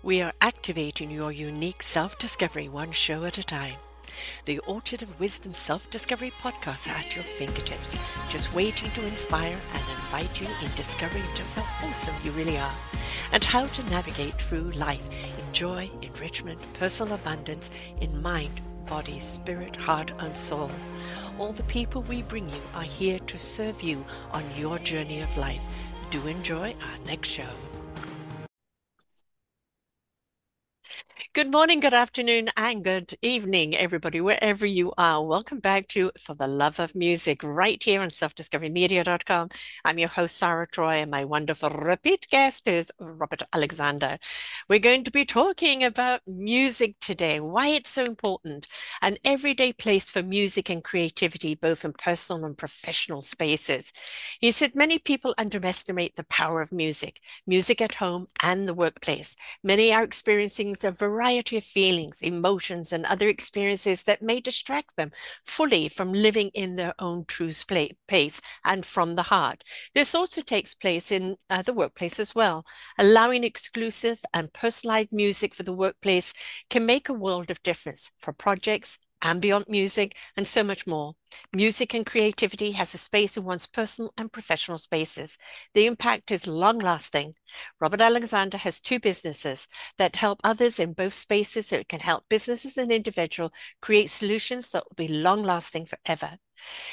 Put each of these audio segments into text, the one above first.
We are activating your unique self discovery one show at a time. The Orchard of Wisdom Self Discovery podcast at your fingertips, just waiting to inspire and invite you in discovering just how awesome you really are and how to navigate through life in joy, enrichment, personal abundance, in mind, body, spirit, heart, and soul. All the people we bring you are here to serve you on your journey of life. Do enjoy our next show. Good morning, good afternoon, and good evening, everybody, wherever you are. Welcome back to For the Love of Music, right here on selfdiscoverymedia.com. I'm your host, Sarah Troy, and my wonderful repeat guest is Robert Alexander. We're going to be talking about music today, why it's so important, an everyday place for music and creativity, both in personal and professional spaces. He said many people underestimate the power of music, music at home and the workplace. Many are experiencing a variety variety of feelings, emotions, and other experiences that may distract them fully from living in their own true pace and from the heart. This also takes place in uh, the workplace as well. Allowing exclusive and personalized music for the workplace can make a world of difference for projects ambient music, and so much more. Music and creativity has a space in one's personal and professional spaces. The impact is long lasting. Robert Alexander has two businesses that help others in both spaces so it can help businesses and individuals create solutions that will be long lasting forever.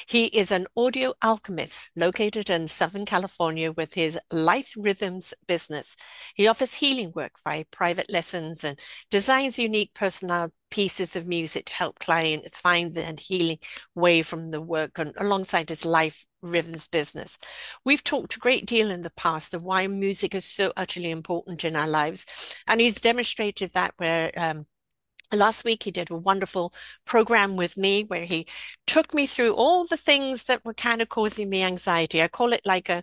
He is an audio alchemist located in Southern California with his Life Rhythms business. He offers healing work via private lessons and designs unique personal pieces of music to help clients find the healing way from the work and alongside his Life Rhythms business. We've talked a great deal in the past of why music is so utterly important in our lives, and he's demonstrated that where um, Last week, he did a wonderful program with me where he took me through all the things that were kind of causing me anxiety. I call it like a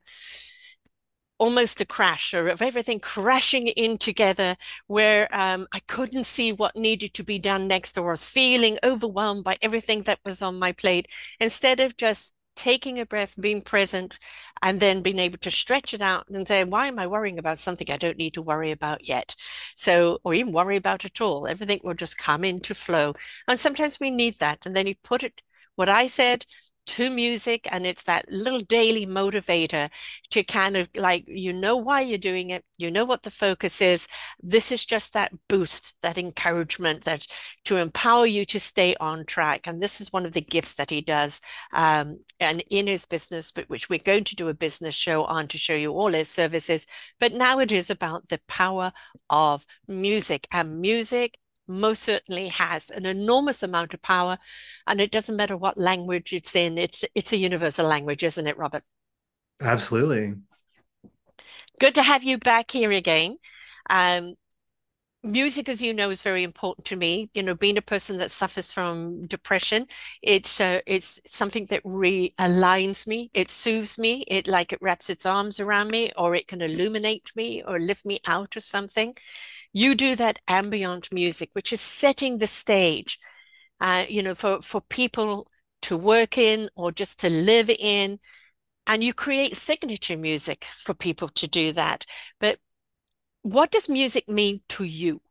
almost a crash or of everything crashing in together where um, I couldn't see what needed to be done next or was feeling overwhelmed by everything that was on my plate instead of just taking a breath, being present, and then being able to stretch it out and say, why am I worrying about something I don't need to worry about yet? So, or even worry about at all. Everything will just come into flow. And sometimes we need that. And then you put it, what I said to music and it's that little daily motivator to kind of like you know why you're doing it you know what the focus is. This is just that boost that encouragement that to empower you to stay on track. And this is one of the gifts that he does um, and in his business but which we're going to do a business show on to show you all his services. But now it is about the power of music and music most certainly has an enormous amount of power and it doesn't matter what language it's in it's it's a universal language isn't it robert? Absolutely. Good to have you back here again. Um, music as you know is very important to me. You know being a person that suffers from depression it's uh, it's something that realigns me it soothes me it like it wraps its arms around me or it can illuminate me or lift me out of something you do that ambient music, which is setting the stage, uh, you know, for, for people to work in or just to live in. And you create signature music for people to do that. But what does music mean to you?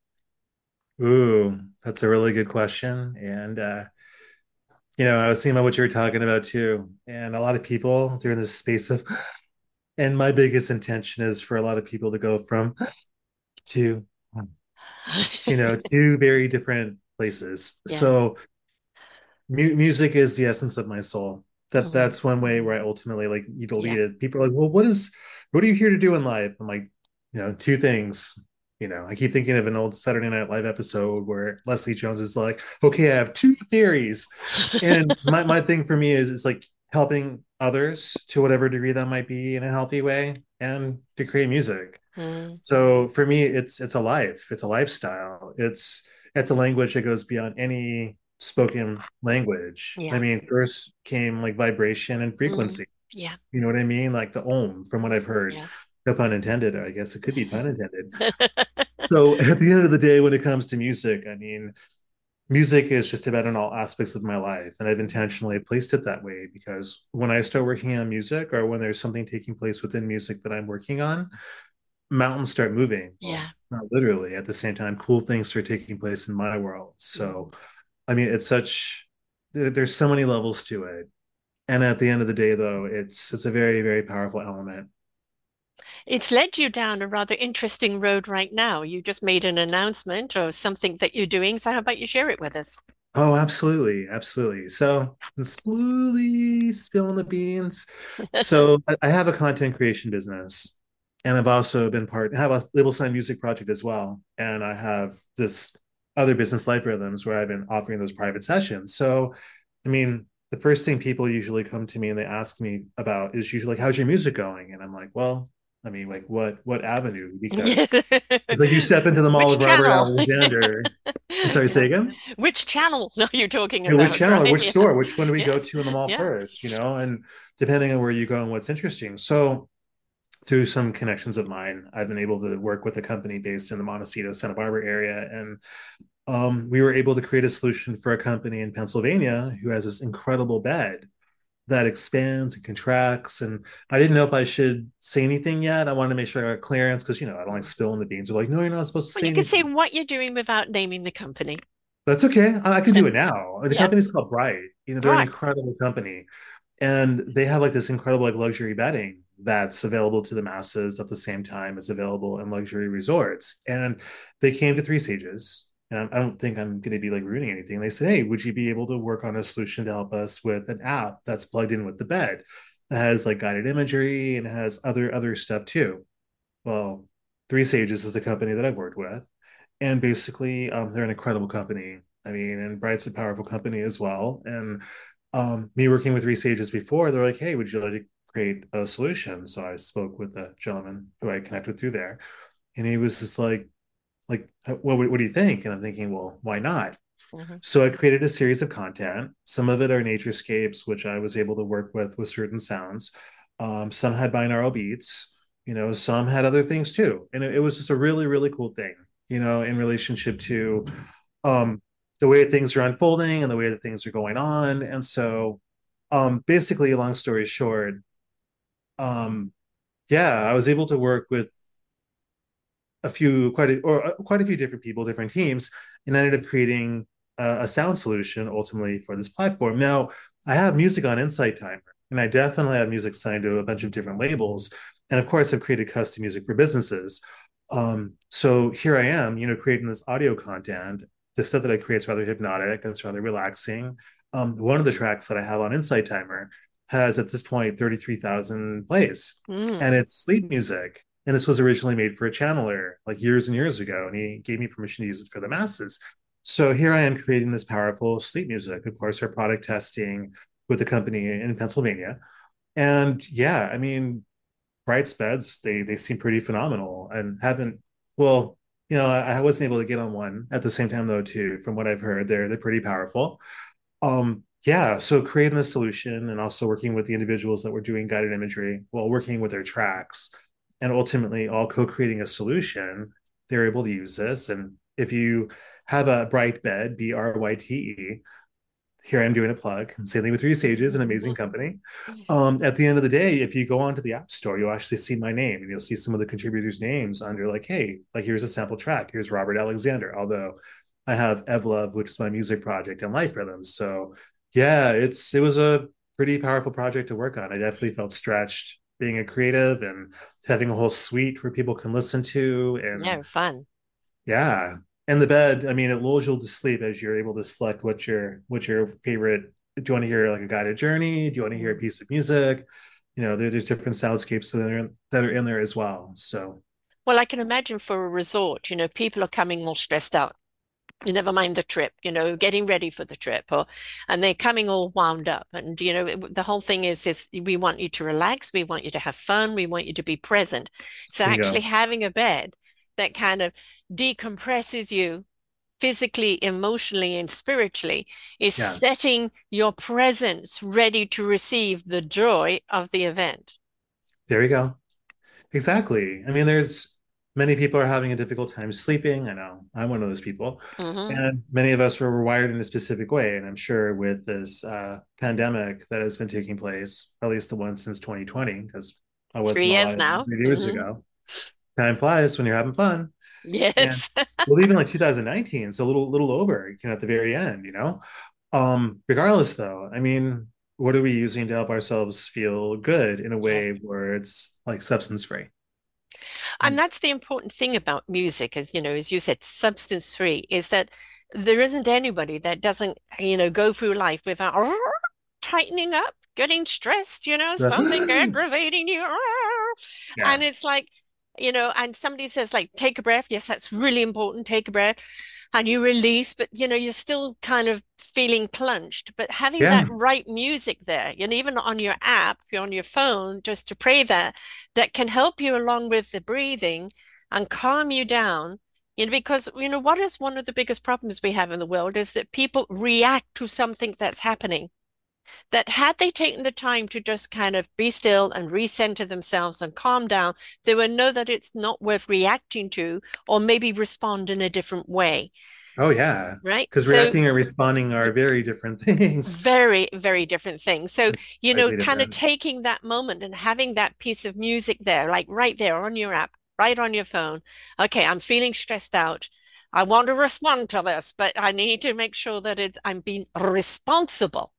Ooh, that's a really good question. And, uh, you know, I was thinking about what you were talking about too. And a lot of people, they're in this space of, and my biggest intention is for a lot of people to go from to you know, two very different places. Yeah. So mu- music is the essence of my soul. That mm-hmm. that's one way where I ultimately like you delete yeah. it. People are like, well, what is what are you here to do in life? I'm like, you know, two things. You know, I keep thinking of an old Saturday Night Live episode where Leslie Jones is like, okay, I have two theories. And my, my thing for me is it's like helping others to whatever degree that might be in a healthy way and to create music Mm. So for me, it's it's a life, it's a lifestyle. It's it's a language that goes beyond any spoken language. Yeah. I mean, first came like vibration and frequency. Mm. Yeah. You know what I mean? Like the ohm from what I've heard. Yeah. No pun intended, I guess it could be pun intended. so at the end of the day, when it comes to music, I mean, music is just about in all aspects of my life. And I've intentionally placed it that way because when I start working on music or when there's something taking place within music that I'm working on, mountains start moving. Yeah. Not literally at the same time, cool things start taking place in my world. So, mm-hmm. I mean, it's such there's so many levels to it. And at the end of the day, though, it's it's a very very powerful element. It's led you down a rather interesting road right now. You just made an announcement or something that you're doing. So how about you share it with us? Oh, absolutely, absolutely. So I'm slowly spilling the beans. So I have a content creation business, and I've also been part. I have a label sign music project as well, and I have this other business life rhythms where I've been offering those private sessions. So, I mean, the first thing people usually come to me and they ask me about is usually like, "How's your music going?" And I'm like, "Well, I mean, like what what avenue? Because like you step into the mall Which of Robert channel? Alexander. I'm sorry, say again. Which channel are you talking You know, which channel, right? which Yeah. store, which one do we go to in the mall Yeah. first? You know, and depending on where you go and what's interesting. So through some connections of mine, I've been able to work with a company based in the Montecito, Santa Barbara area, and um, we were able to create a solution for a company in Pennsylvania who has this incredible bed that expands and contracts. And I didn't know if I should say anything yet. I wanted to make sure I got clearance because, you know, I don't like spilling the beans. They're like, no, you're not supposed to Well, say you can say what you're doing without naming the company. That's okay. I, I can do it now. The yeah, company's called Bryte. You know, they're an ah. incredible company. And they have like this incredible like luxury bedding that's available to the masses at the same time as available in luxury resorts. And they came to Three Sages. And I don't think I'm going to be like ruining anything. They said, "Hey, would you be able to work on a solution to help us with an app that's plugged in with the bed? It has like guided imagery and has other other stuff too." Well, Three Sages is a company that I've worked with, and basically, um, they're an incredible company. I mean, and Bryte's a powerful company as well. And um, me working with Three Sages before, they're like, "Hey, would you like to create a solution?" So I spoke with a gentleman who I connected through there, and he was just like, "Like, what, what do you think?" And I'm thinking, "Well, why not?" hmm So I created a series of content. Some of it are naturescapes, which I was able to work with with certain sounds. Um, some had binaural beats, you know, some had other things too. And it, it was just a really, really cool thing, you know, in relationship to um, the way things are unfolding and the way that things are going on. And so um, basically, long story short, um, yeah, I was able to work with a few quite a, or uh, quite a few different people, different teams, and I ended up creating a, a sound solution ultimately for this platform. Now I have music on Insight Timer, and I definitely have music signed to a bunch of different labels, and of course I've created custom music for businesses. Um, so here I am, you know, creating this audio content. The stuff that I create is rather hypnotic. And it's rather relaxing. Um, one of the tracks that I have on Insight Timer has at this point 33,000 plays Mm. and it's sleep music. And this was originally made for a channeler like years and years ago, and he gave me permission to use it for the masses. So here I am creating this powerful sleep music. Of course, our product testing with a company in Pennsylvania, and yeah, I mean, Bryte's beds they they seem pretty phenomenal, and haven't well, you know, I, I wasn't able to get on one at the same time though too. From what I've heard, they're they're pretty powerful. Um, yeah, so creating the solution and also working with the individuals that were doing guided imagery while working with their tracks and ultimately all co-creating a solution, they're able to use this. And if you have a Bryte bed, B R Y T E, here I'm doing a plug. Same thing with Three Sages, an amazing company. Um, at the end of the day, if you go onto the App Store, you'll actually see my name and you'll see some of the contributors' names under like, hey, like here's a sample track. Here's Robert Alexander. Although I have Evlove, which is my music project, and Life Rhythms. So yeah, it's it was a pretty powerful project to work on. I definitely felt stretched being a creative and having a whole suite where people can listen to and Yeah, fun. yeah. And the bed, I mean, it lulls you to sleep as you're able to select what your what your favorite. Do you want to hear like a guided journey? Do you want to hear a piece of music? You know, there, there's different soundscapes that are in, that are in there as well. So Well, I can imagine for a resort, you know, people are coming all stressed out. Never mind the trip, you know, getting ready for the trip, or and they're coming all wound up. And you know, it- the whole thing is is we want you to relax, we want you to have fun, we want you to be present. So actually having a bed that kind of decompresses you physically, emotionally, and spiritually is Yeah, setting your presence ready to receive the joy of the event. there you go. Exactly. I mean, there's many people are having a difficult time sleeping. I know I'm one of those people. hmm And many of us were wired in a specific way. And I'm sure with this uh, pandemic that has been taking place, at least the one since 2020, because I wasn't years now. three years hmm ago. time flies when you're having fun. Yes. well, even like 2019, so a little little over, you know, at the very end, you know. Um, regardless though, I mean, what are we using to help ourselves feel good in a Yes. way where it's like substance free? And mm. that's the important thing about music, as you know, as you said, substance free, is that there isn't anybody that doesn't, you know, go through life without tightening up, getting stressed, you know, something aggravating you. yeah. And it's like, you know, and somebody says, like, take a breath. Yes, that's really important. Take a breath. And you release, but you know, you're still kind of feeling clenched. But having that right music there, and even on your app, you're on your phone, just to pray that, that can help you along with the breathing and calm you down. You know, because you know, what is one of the biggest problems we have in the world is that people react to something that's happening that had they taken the time to just kind of be still and recenter themselves and calm down, they would know that it's not worth reacting to or maybe respond in a different way, Oh yeah. right? Because So reacting and responding are very different things. very, very different things. So, mm, you know, kind of taking that moment and having that piece of music there, like right there on your app, right on your phone. Okay, I'm feeling stressed out. I want to respond to this, but I need to make sure that it's I'm being responsible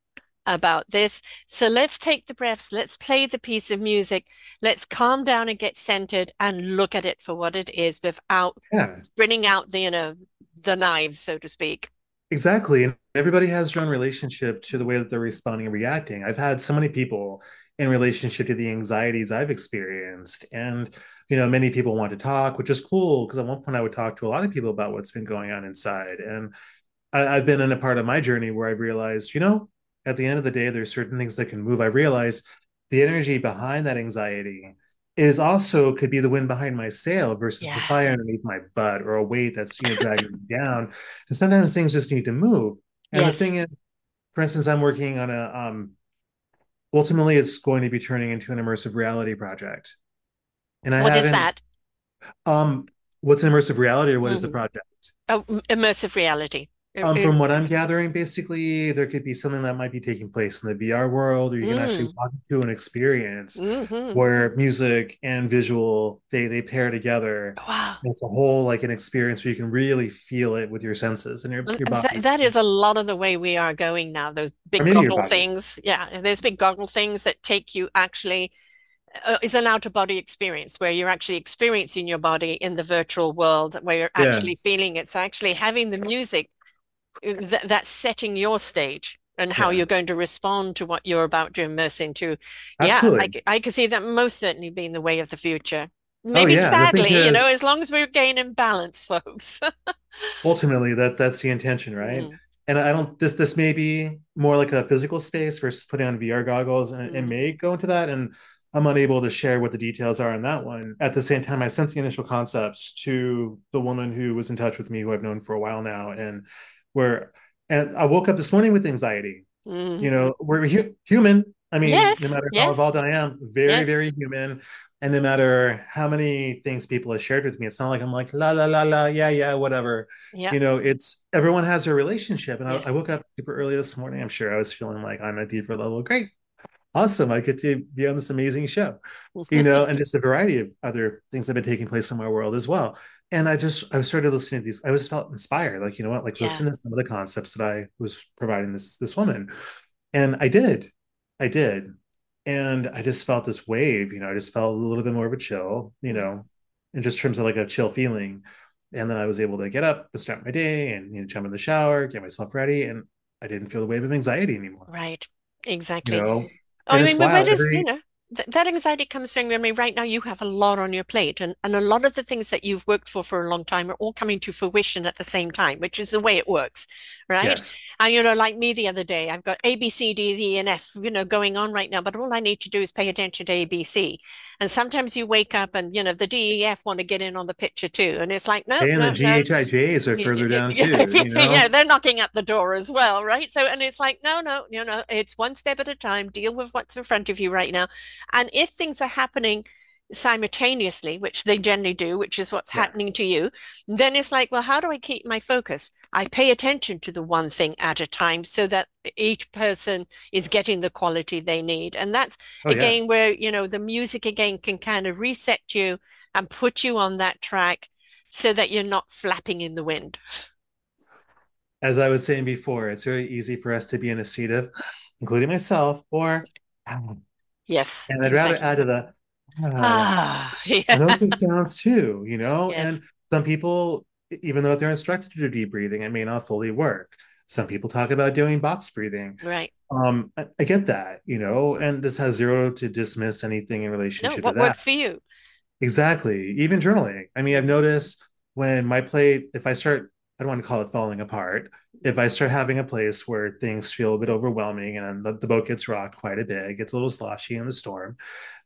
about this. So let's take the breaths, let's play the piece of music, let's calm down and get centered and look at it for what it is without Yeah. bringing out the, you know, the knives, so to speak. Exactly. And everybody has their own relationship to the way that they're responding and reacting. I've had so many people in relationship to the anxieties I've experienced. And, you know, many people want to talk, which is cool because at one point I would talk to a lot of people about what's been going on inside. And I, I've been in a part of my journey where I've realized, you know, at the end of the day, there's certain things that can move. I realize the energy behind that anxiety is also could be the wind behind my sail versus the fire underneath my butt or a weight that's you know dragging me down. And sometimes things just need to move. And the thing is, for instance, I'm working on a um ultimately it's going to be turning into an immersive reality project. And I What is that? um what's immersive reality or what is the Mhm. project? Oh, immersive reality. It- Um, it- from what I'm gathering, basically, there could be something that might be taking place in the VR world, or you can actually mm, walk into an experience mhm. where music and visual they they pair together. Wow. It's a whole like an experience where you can really feel it with your senses and your your That, body, that is a lot of the way we are going now. Those big goggle things. Yeah, those big goggle things that take you actually uh, is an out of body experience where you're actually experiencing your body in the virtual world, where you're Yeah, actually feeling it. So actually having the music uh, th that's setting your stage and how yeah, you're going to respond to what you're about to immerse into. Yeah, I, absolutely. I could see that most certainly being the way of the future. Oh Maybe yeah, the thing sadly, you know, as long as we're gaining balance, folks. ultimately, that's that's the intention, right? Mm, And I don't this this may be more like a physical space versus putting on VR goggles, and it mm, may go into that. And I'm unable to share what the details are on that one. At the same time, I sent the initial concepts to the woman who was in touch with me, who I've known for a while now, and where and I woke up this morning with anxiety. You mm. know, we're hu- human. I mean, no Yes, matter how yes, evolved I am, very, yes, very human. And no matter how many things people have shared with me, it's not like I'm like, la, la, la, la, yeah, yeah, whatever. yeah, You know, it's everyone has their relationship. And I, I woke up super early this morning. I'm sure I was feeling like I'm at a deeper level. Great. Awesome. I get to be on this amazing show, you know, and just a variety of other things that have been taking place in my world as well. And I just, I started listening to these. I just felt inspired, like, you know what, like Yeah, listen to some of the concepts that I was providing this, this woman. And I did. I did. And I just felt this wave, you know, I just felt a little bit more of a chill, you know, in just terms of like a chill feeling. And then I was able to get up and start my day and, you know, jump in the shower, get myself ready. And I didn't feel the wave of anxiety anymore, right. Exactly. you know, Oh, and I mean, but does, you know, th that anxiety comes from, I mean, right now you have a lot on your plate and, and a lot of the things that you've worked for for a long time are all coming to fruition at the same time, which is the way it works, right? yes. And, you know, like me the other day, I've got A, B, C, D, E, and F, you know, going on right now, but all I need to do is pay attention to A, B, C. And sometimes you wake up and, you know, the D, E, F want to get in on the picture too. And it's like, no, and the no, no. GHIJs are further down Yeah, too, you yeah, they're knocking at the door as well, right? So, and it's like, no, no, you know, it's one step at a time. Deal with what's in front of you right now. And if things are happening simultaneously, which they generally do, which is what's Yeah. happening to you, then it's like, well, how do I keep my focus? I pay attention to the one thing at a time so that each person is getting the quality they need. And that's Oh yeah. again where, you know, the music again can kind of reset you and put you on that track so that you're not flapping in the wind. As I was saying before, it's very easy for us to be in a state of, including myself, or Yes, and I'd rather exactly. add to the ah, Ah, and those sounds too, you know. Yes, And some people, even though they're instructed to do deep breathing, it may not fully work. Some people talk about doing box breathing. right. Um, I, I get that, you know, and this has zero to dismiss anything in No, relationship to what that. works for you? Exactly. Even journaling. I mean, I've noticed when my plate, if I start, I don't want to call it falling apart. If I start having a place where things feel a bit overwhelming and the, the boat gets rocked quite a bit, it gets a little sloshy in the storm,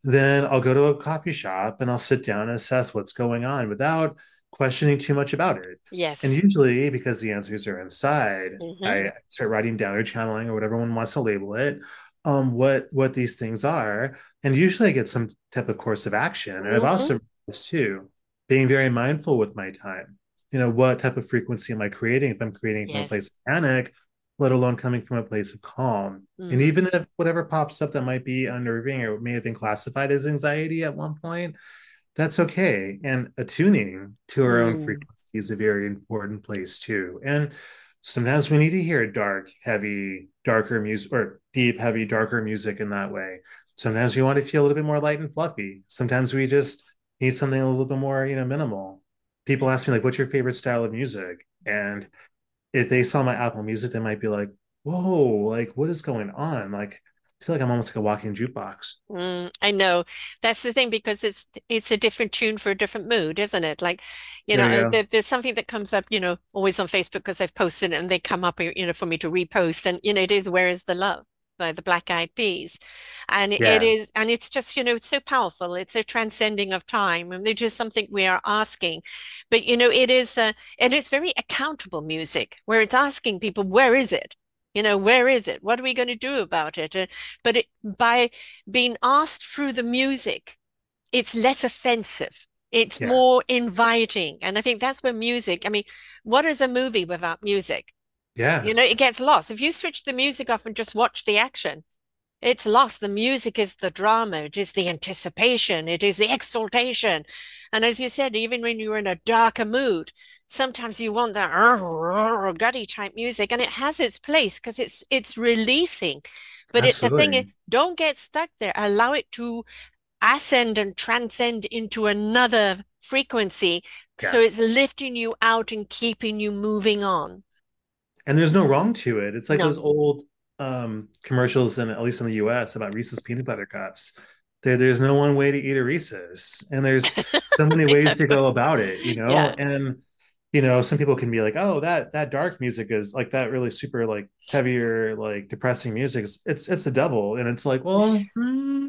then I'll go to a coffee shop and I'll sit down and assess what's going on without questioning too much about it. Yes. And usually, because the answers are inside, hmm I start writing down or channeling or whatever one wants to label it, um, what what these things are. And usually I get some type of course of action. And I've hmm also too, being very mindful with my time. You know, what type of frequency am I creating? If I'm creating from a place of panic, let alone coming from a place of calm. And Mm. even if whatever pops up that might be unnerving or may have been classified as anxiety at one point, that's okay. And attuning to our own Mm. frequency is a very important place too. And sometimes we need to hear dark, heavy, darker music or deep, heavy, darker music in that way. Sometimes we want to feel a little bit more light and fluffy. Sometimes we just need something a little bit more, you know, minimal. People ask me like, "What's your favorite style of music?" And if they saw my Apple Music, they might be like, "Whoa, like what is going on?" Like, I feel like I'm almost like a walking jukebox. Mm, I know that's the thing because it's it's a different tune for a different mood, isn't it? Like, you know, uh, there, there's something that comes up, you know, always on Facebook because I've posted it and they come up, you know, for me to repost, and you know, it is "Where Is the Love" by the Black Eyed Peas, and it Yeah, is, and it's just, you know, it's so powerful. It's a transcending of time, and it's just something we are asking, but you know, it is, uh, it is very accountable music where it's asking people, where is it? You know, where is it? What are we going to do about it? Uh, but it, by being asked through the music, it's less offensive. It's yeah, more inviting. And I think that's where music, I mean, what is a movie without music? Yeah, You know, it gets lost. If you switch the music off and just watch the action, it's lost. The music is the drama, it is the anticipation, it is the exaltation. And as you said, even when you're in a darker mood, sometimes you want that gutty type music, and it has its place because it's it's releasing. But it the thing is, don't get stuck there. Allow it to ascend and transcend into another frequency. Yeah. So it's lifting you out and keeping you moving on. And there's no wrong to it. It's like No. those old um, commercials, and at least in the U.S., about Reese's peanut butter cups. There, there's no one way to eat a Reese's, and there's so many ways to go about it, you know. Yeah. And you know, some people can be like, "Oh, that that dark music is like that really super like heavier, like depressing music. It's it's, it's the devil." And it's like, well, hmm,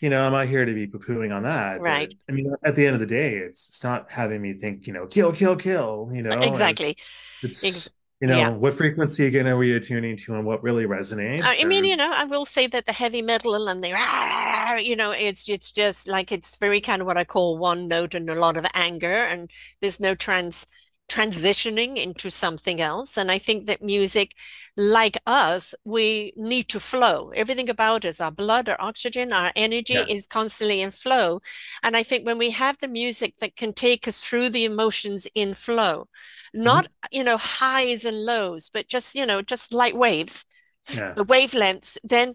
you know, I'm not here to be poo-pooing on that, but Right. I mean, at the end of the day, it's it's not having me think, you know, kill, kill, kill, you know, Exactly. It's you yeah. know what frequency again are we attuning to and what really resonates I mean, you know, I will say that the heavy metal and the rah, you know, it's it's just like it's very kind of what I call one note and a lot of anger, and there's no trans transitioning into something else. And I think that music, like us, we need to flow. Everything about us, our blood, our oxygen, our energy yeah is constantly in flow. And I think when we have the music that can take us through the emotions in flow, not, Mhm. you know, highs and lows, but just, you know, just like waves yeah the wavelengths, then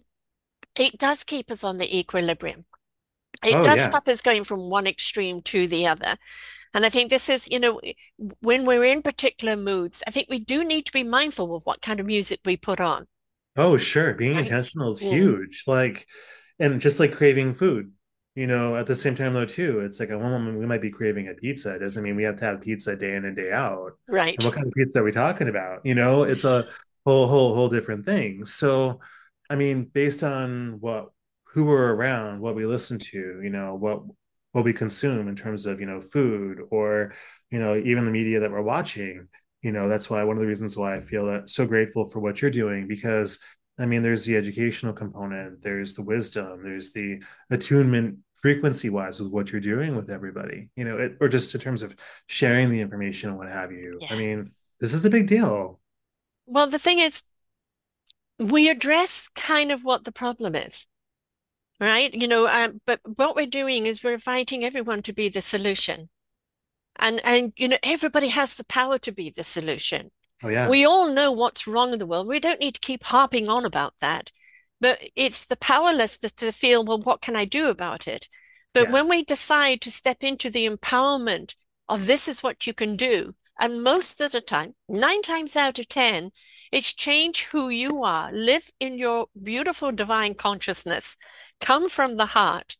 it does keep us on the equilibrium. It oh does yeah stop us going from one extreme to the other. And I think this is, you know, when we're in particular moods, I think we do need to be mindful of what kind of music we put on, oh sure. Being right? intentional is Mm, huge. Like and just like craving food you know at the same time though too it's like a one moment we might be craving a pizza. It doesn't mean we have to have pizza day in and day out. And right. what kind of pizza are we talking about? You know it's a whole whole whole different thing. So i mean based on what who we're around what we listen to you know what what we consume in terms of you know food or you know even the media that we're watching you know that's why one of the reasons why i feel that so grateful for what you're doing because i mean there's the educational component there's the wisdom there's the attunement frequency wise with what you're doing with everybody, you know, it, or just in terms of sharing the information and what have you. Yeah. I mean, this is a big deal. Well, the thing is, we address kind of what the problem is, right? You know, um, but what we're doing is we're inviting everyone to be the solution. And and you know, everybody has the power to be the solution. Oh yeah. We all know what's wrong in the world. We don't need to keep harping on about that. But it's the powerlessness to feel, well, what can I do about it? But Yeah. when we decide to step into the empowerment of this is what you can do, and most of the time, nine times out of 10, it's change who you are, live in your beautiful divine consciousness, come from the heart,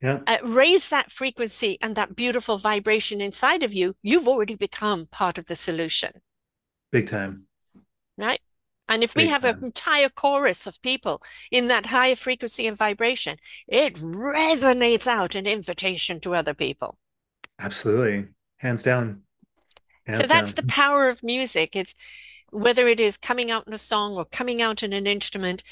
Yeah. uh, raise that frequency and that beautiful vibration inside of you. You've already become part of the solution Big time. right? And if we Big have an entire chorus of people in that higher frequency and vibration, it resonates out an invitation to other people. Absolutely. Hands down. So Hands that's the power of music. It's whether it is coming out in a song or coming out in an instrument,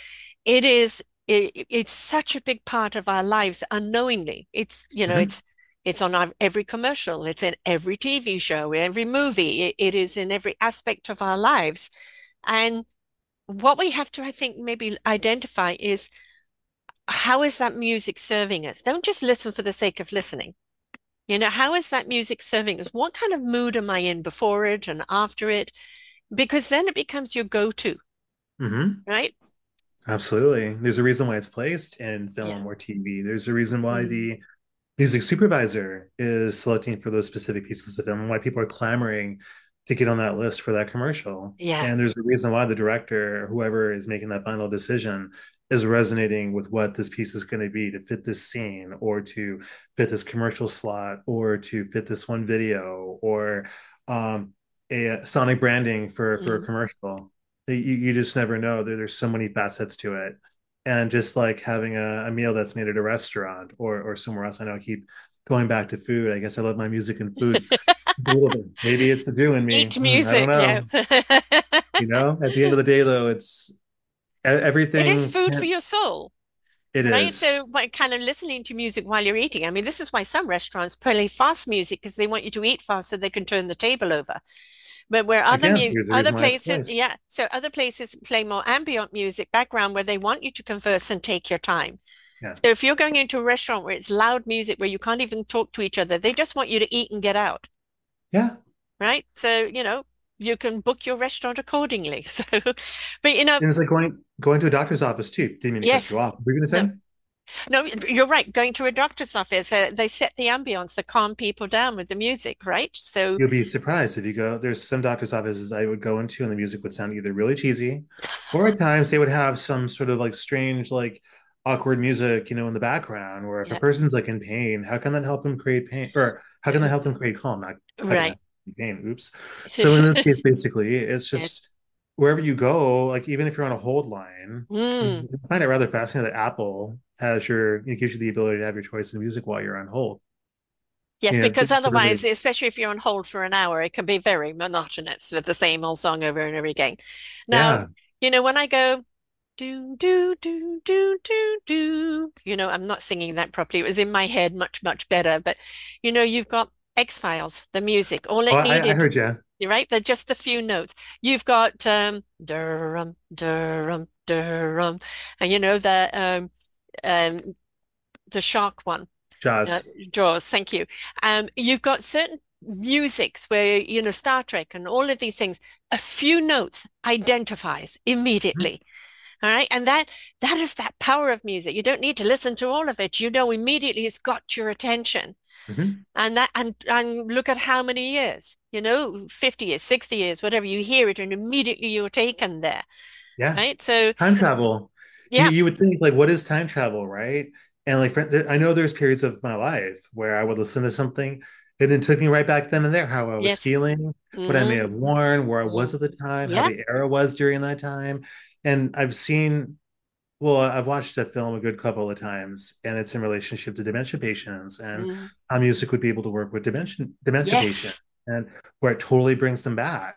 it is it, it's such a big part of our lives unknowingly. It's you know Mhm. it's it's on our, every commercial, it's in every TV show, every movie. It, it is in every aspect of our lives. And what we have to, I think, maybe identify is how is that music serving us? Don't just listen for the sake of listening. You know, how is that music serving us? What kind of mood am I in before it and after it? Because then it becomes your go-to, Mhm. right? Absolutely. There's a reason why it's placed in Yeah. film or TV. There's a reason why Mm. the music supervisor is selecting for those specific pieces of film and why people are clamoring to get on that list for that commercial. Yeah. And there's a reason why the director, whoever is making that final decision, is resonating with what this piece is going to be to fit this scene or to fit this commercial slot or to fit this one video or um, a sonic branding for for a Mm. commercial. You, you just never know. There, there's so many facets to it and just like having a, a meal that's made at a restaurant or or somewhere else. I know I keep going back to food. I guess I love my music and food a little bit. Maybe it's the doing me. Eat Mm, I don't music, know. yes. You know, at the end of the day, though, it's e- It is food for your soul. It Right, is. so by kind of listening to music while you're eating. I mean, this is why some restaurants play fast music because they want you to eat fast so they can turn the table over. But where other Again, mu other reason why it's places, yeah, so other places play more ambient music background where they want you to converse and take your time. Yeah. So if you're going into a restaurant where it's loud music where you can't even talk to each other, they just want you to eat and get out, Yeah. right? So, you know, you can book your restaurant accordingly. So, but you know, And it's like going going to a doctor's office too. Didn't mean to yes, cut you off. Were you gonna say? no, you're right. Going to a doctor's office, uh, they set the ambience to calm people down with the music, right? So, You'll be surprised if you go. There's some doctor's offices I would go into, and the music would sound either really cheesy, or at times they would have some sort of like strange, like awkward music, you know, in the background. Where if a person's like in pain, how can that help them create pain, or how can that help them create calm? Not right. Pain? Oops. So in this case, basically, it's just wherever you go, like even if you're on a hold line, Mm. I find it rather fascinating that Apple has your it gives you the ability to have your choice in music while you're on hold. Yes, You because otherwise, really, especially if you're on hold for an hour, it can be very monotonous with the same old song over and over again. Now, yeah, you know, when I go do do do do do do, you know, I'm not singing that properly. It was in my head much, much better. But you know, you've got X-Files, the music. All oh, it I, I needed, heard you. you're right? They're just a few notes. You've got um Durham, Durham, Durham, and you know the um um the shark one. Uh, Jaws. Jaws, thank you. Um, you've got certain musics where, you know, Star Trek and all of these things, a few notes identifies immediately. All right. And that that is that power of music. You don't need to listen to all of it. You know immediately it's got your attention. Mhm. And that and and look at how many years, you know, 50 years, 60 years, whatever, you hear it and immediately you're taken there. Yeah, Right. So time travel. Yeah, you would think like, what is time travel, right? And like, I know there's periods of my life where I would listen to something, and it took me right back then and there, how I was yes. feeling, what I may hmm have worn, where I was at the time, how the era was during that time, and I've seen. Well, I've watched that film a good couple of times, and it's in relationship to dementia patients and hmm how music would be able to work with dementia dementia patients, and where it totally brings them back.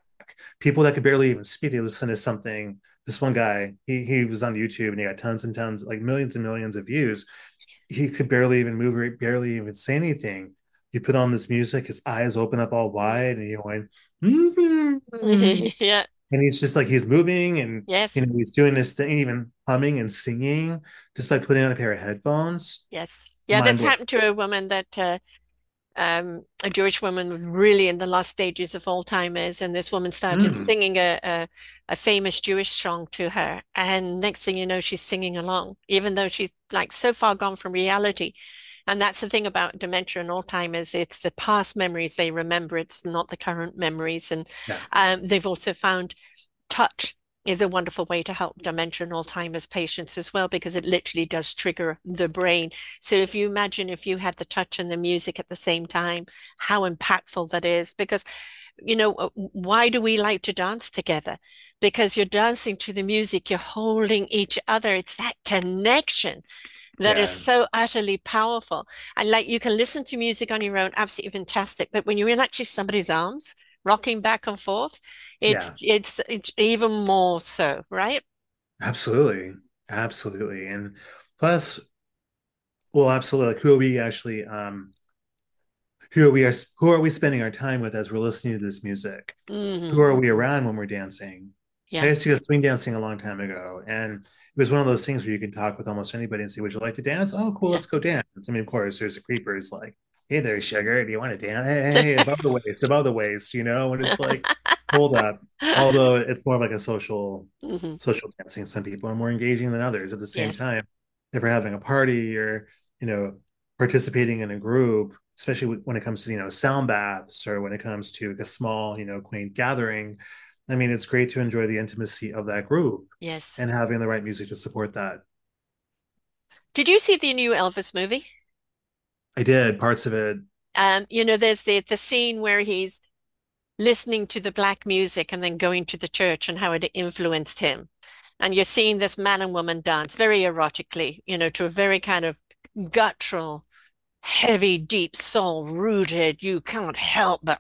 People that could barely even speak, they listen to something. This one guy, he he was on YouTube and he got tons and tons, like millions and millions of views. he could barely even move or barely even say anything. You put on this music, his eyes open up all wide, and you're going, mm-hmm. yeah, and he's just like he's moving and yes, you know he's doing this thing, even humming and singing just by putting on a pair of headphones. yes, yeah. This happened to a woman that uh, um, a Jewish woman really in the last stages of Alzheimer's, and this woman started mm. singing a, a, a famous Jewish song to her, and next thing you know, she's singing along, even though she's like so far gone from reality. And that's the thing about dementia and Alzheimer's, it's the past memories they remember, it's not the current memories. And yeah. um, they've also found touch is a wonderful way to help dementia and Alzheimer's patients as well, because it literally does trigger the brain. So if you imagine if you had the touch and the music at the same time, how impactful that is, because you know, uh, why do we like to dance together? Because you're dancing to the music, you're holding each other. It's that connection that yeah. is so utterly powerful. And like you can listen to music on your own, absolutely fantastic. But when you're in actually somebody's arms, rocking back and forth, it's yeah. it's, it's even more so, right? Absolutely, absolutely, and plus, well, absolutely. Like, who are we actually? Um, who are we? Are who are we spending our time with as we're listening to this music? Mm-hmm. Who are we around when we're dancing? Yeah. I used to go swing dancing a long time ago, and it was one of those things where you can talk with almost anybody and say, "Would you like to dance?" Oh, cool, yeah. let's go dance. I mean, of course, there's a creeper who's like, hey there, sugar, do you want to dance? Hey, hey, above the waist, above the waist, you know, and it's like, hold up. Although it's more like a social, mm-hmm. social dancing. Some people are more engaging than others at the same yes. time. If we're having a party or, you know, participating in a group, especially when it comes to, you know, sound baths or when it comes to like a small, you know, quaint gathering. I mean, it's great to enjoy the intimacy of that group. Yes. And having the right music to support that. Did you see the new Elvis movie? I did parts of it. Um, you know, there's the the scene where he's listening to the black music and then going to the church and how it influenced him. And you're seeing this man and woman dance very erotically, you know, to a very kind of guttural, heavy, deep soul rooted, you can't help but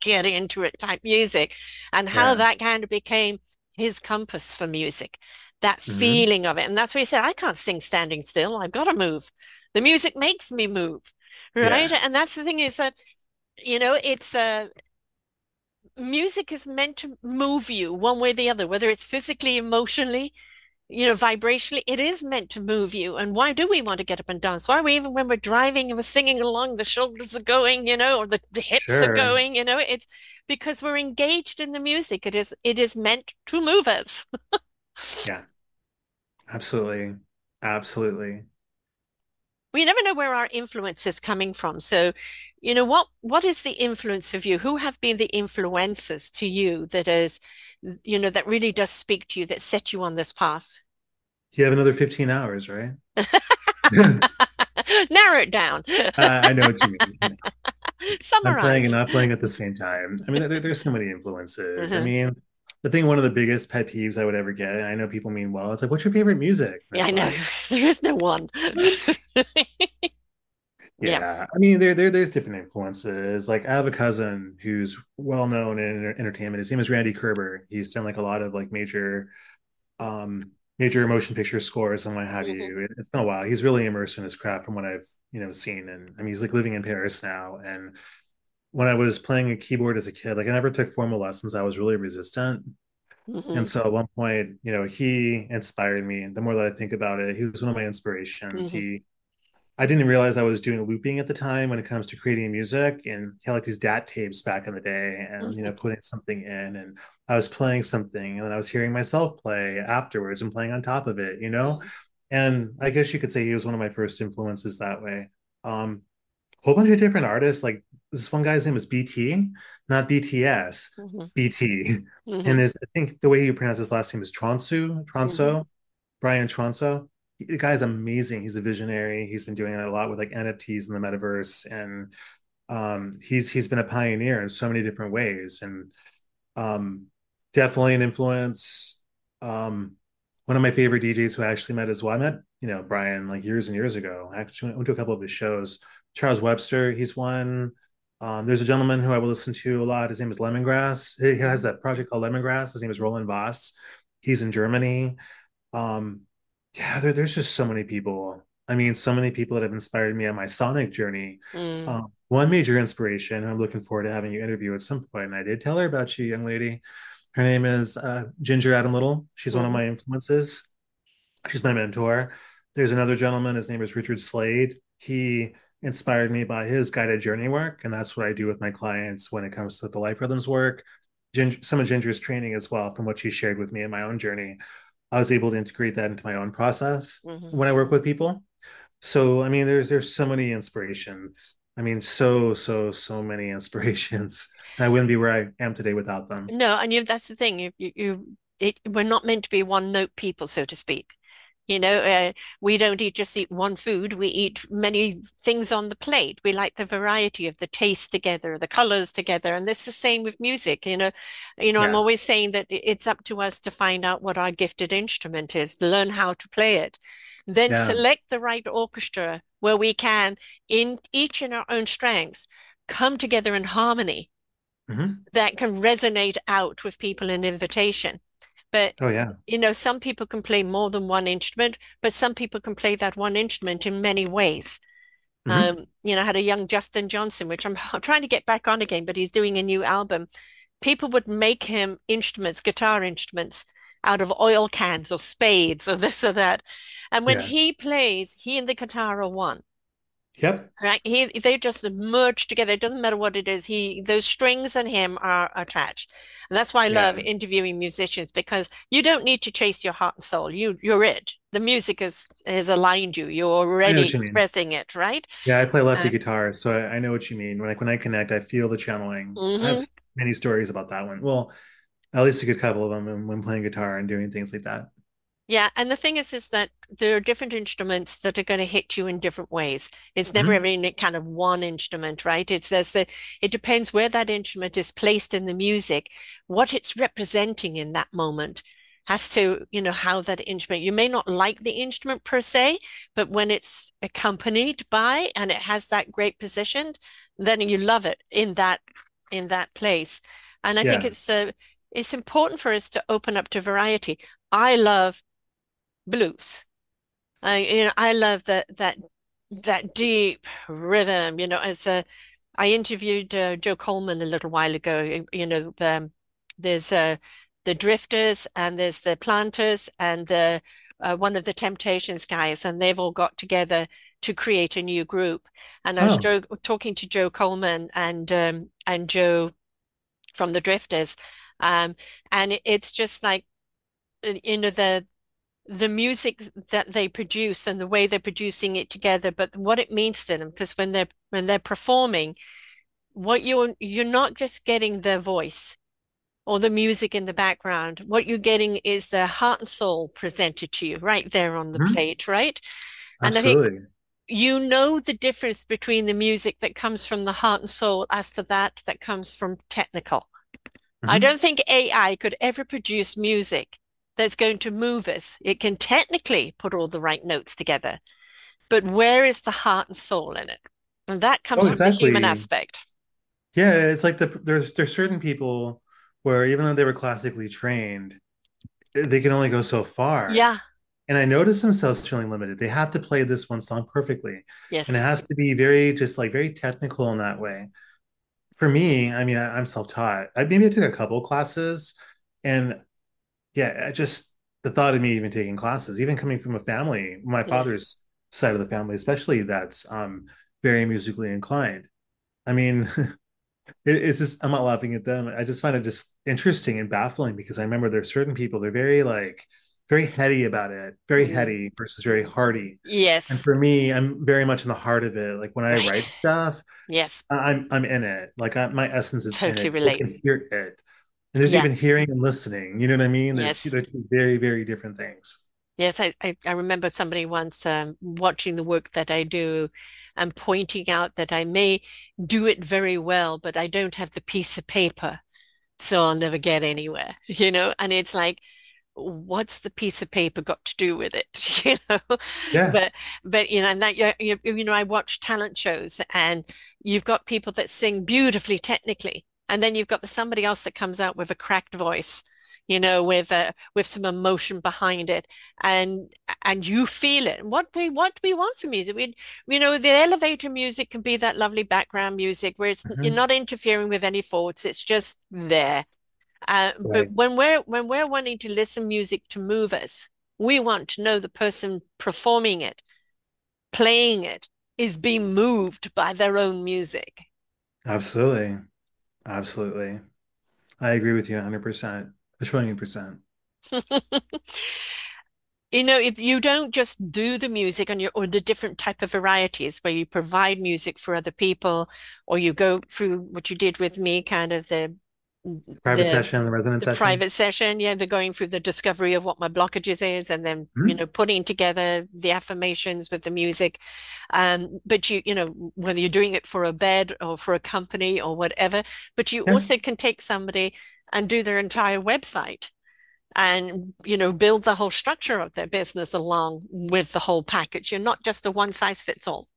get into it type music. And how yeah. that kind of became his compass for music, that mm-hmm. feeling of it. And that's why he said, I can't sing standing still. I've got to move. The music makes me move, right? Yeah. And that's the thing is that, you know, it's a, uh, music is meant to move you one way or the other, whether it's physically, emotionally, you know, vibrationally, it is meant to move you. And why do we want to get up and dance? Why are we even when we're driving and we're singing along, the shoulders are going, you know, or the, the hips sure. are going, you know, it's because we're engaged in the music. It is it is meant to move us. yeah. Absolutely. Absolutely we never know where our influence is coming from. So, you know, what what is the influence of you? Who have been the influences to you that is, you know, that really does speak to you, that set you on this path? You have another 15 hours, right? Narrow it down. uh, I know what you mean. Summarize. I'm playing and not playing at the same time. I mean, there, there's so many influences. Mm-hmm. I mean, the thing one of the biggest pet peeves I would ever get, and I know people mean well, it's like, what's your favorite music? yeah, I know. Like, there is no one. yeah. yeah. I mean, there, there there's different influences. Like I have a cousin who's well known in entertainment. His name is Randy Kerber. He's done like a lot of like major um major motion picture scores and what have mm-hmm. you. It's been a while. He's really immersed in his craft from what I've, you know, seen. And I mean he's like living in Paris now. And when I was playing a keyboard as a kid, like I never took formal lessons. I was really resistant. Mm-hmm. And so at one point, you know, he inspired me. The more that I think about it, he was one of my inspirations. Mm-hmm. He I didn't realize I was doing looping at the time when it comes to creating music and he had like these DAT tapes back in the day and you know mm-hmm. putting something in and I was playing something and then I was hearing myself play afterwards and playing on top of it, you know? Mm-hmm. And I guess you could say he was one of my first influences that way. Um a whole bunch of different artists like this one guy's name is BT, not BTS, mm-hmm. BT. Mm-hmm. And his, I think the way you pronounce his last name is Tronsu, Tronso, mm-hmm. Brian Transeau. The guy's amazing. He's a visionary. He's been doing a lot with like NFTs in the metaverse, and um, he's he's been a pioneer in so many different ways, and um, definitely an influence. Um, one of my favorite DJs who I actually met as well. I met you know Brian like years and years ago. I actually went to a couple of his shows. Charles Webster, he's one. Um, there's a gentleman who I will listen to a lot. His name is Lemongrass. He has that project called Lemongrass. His name is Roland Voss. He's in Germany. Um, yeah, there, there's just so many people. I mean, so many people that have inspired me on my sonic journey. Mm, Um, one major inspiration, I'm looking forward to having you interview at some point, and I did tell her about you, young lady. Her name is uh, Ginger Adam Little. She's one of mm, my influences. She's my mentor. There's another gentleman, his name is Richard Slade. He inspired me by his guided journey work, and that's what I do with my clients when it comes to the Life Rhythms work. Ginger, some of Ginger's training as well, from what she shared with me in my own journey. I was able to integrate that into my own process mhm. when I work with people. So, I mean, there's there's so many inspirations. I mean, so so so many inspirations. I wouldn't be where I am today without them. No, and you that's the thing. You you, you it, we're not meant to be one note people, so to speak. You know, uh, we don't eat just eat one food. We eat many things on the plate. We like the variety of the taste together, the colors together, and it's the same with music. You know, you know, I'm always saying that it's up to us to find out what our gifted instrument is, learn how to play it, then yeah, select the right orchestra where we can, in each in our own strengths, come together in harmony hmm that can resonate out with people in invitation. But oh yeah, you know, some people can play more than one instrument, but some people can play that one instrument in many ways. hmm Um, you know, I had a young Justin Johnson, which I'm trying to get back on again, but he's doing a new album. People would make him instruments, guitar instruments, out of oil cans or spades or this or that. And when yeah, he plays, he and the guitar are one. Yep, Right. He they just merge together. It doesn't matter what it is. He those strings and him are attached. And that's why I love interviewing musicians because you don't need to chase your heart and soul. You you're it. The music has has aligned you. You're already you mean. expressing it, right? Yeah, I play lefty Uh, guitar, so I, I know what you mean. When I when I connect, I feel the channeling. I have mhm. many stories about that one. Well, at least a good couple of them when playing guitar and doing things like that. Yeah, and the thing is, is that there are different instruments that are going to hit you in different ways. It's never hmm every kind of one instrument, right? It's there's the it depends where that instrument is placed in the music, what it's representing in that moment has to, you know, how that instrument. You may not like the instrument per se, but when it's accompanied by and it has that great position, then you love it in that in that place. And I think Yeah. it's uh, it's important for us to open up to variety. I love blues. I you know I love that that that deep rhythm. You know, as a I interviewed uh, Joe Coleman a little while ago. You know, um, there's uh, the Drifters and there's the Platters and the uh, one of the Temptations guys, and they've all got together to create a new group. And I was Oh, Joe, talking to Joe Coleman and um, and Joe from the Drifters, um, and it, it's just like uh, you know the the music that they produce and the way they're producing it together, but what it means to them. Because when they're when they're performing, what you're you're not just getting their voice or the music in the background. What you're getting is their heart and soul presented to you right there on the mhm. plate, right? And I think absolutely. you know the difference between the music that comes from the heart and soul as to that that comes from technical. I hmm don't think AI could ever produce music that's going to move us. It can technically put all the right notes together, but where is the heart and soul in it? And that comes Oh, from the human aspect. Yeah, it's like the there's there's certain people where even though they were classically trained, they can only go so far. Yeah, And I notice themselves feeling limited. They have to play this one song perfectly. Yes. And it has to be very just like very technical in that way. For me, I mean, I, I'm self-taught. I maybe I took a couple classes and yeah, I just the thought of me even taking classes, even coming from a family, my yeah, father's side of the family, especially that's um very musically inclined. I mean, it, it's just I'm not laughing at them. I just find it just interesting and baffling because I remember there's certain people they're very like very heady about it, very mm, heady versus very hearty. Yes. And for me, I'm very much in the heart of it. Like when I right, write stuff, yes, I'm I'm in it. Like I, my essence is in totally it. People relate. can hear it. And there's Yeah, even hearing and listening. You know what I mean? They're two, yes. they're two very, very different things. Yes, I, I, remember somebody once um, watching the work that I do and pointing out that I may do it very well, but I don't have the piece of paper, so I'll never get anywhere, you know? And it's like, what's the piece of paper got to do with it, you know? Yeah. But, but you know, and that you, you, you know, I watch talent shows and you've got people that sing beautifully technically, and then you've got the, somebody else that comes out with a cracked voice you know, with uh, with some emotion behind it, and and you feel it. What we what we want from music, we you know, the elevator music can be that lovely background music where it's you're Mhm. not interfering with any thoughts; it's just there. Uh, but when we're when we're wanting to listen music to move us, we want to know the person performing it, playing it, is being moved by their own music. Absolutely. Absolutely. I agree with you 100%. A trillion percent. You know, if you don't just do the music on your or the different type of varieties where you provide music for other people, or you go through what you did with me, kind of the Private the session, the resonant the session. private session, yeah, they're going through the discovery of what my blockages is and then, you Mhm. know, putting together the affirmations with the music. Um, but you, you know, whether you're doing it for a bed or for a company or whatever, but you Yeah. also can take somebody and do their entire website and, you know, build the whole structure of their business along with the whole package. You're not just a one size fits all.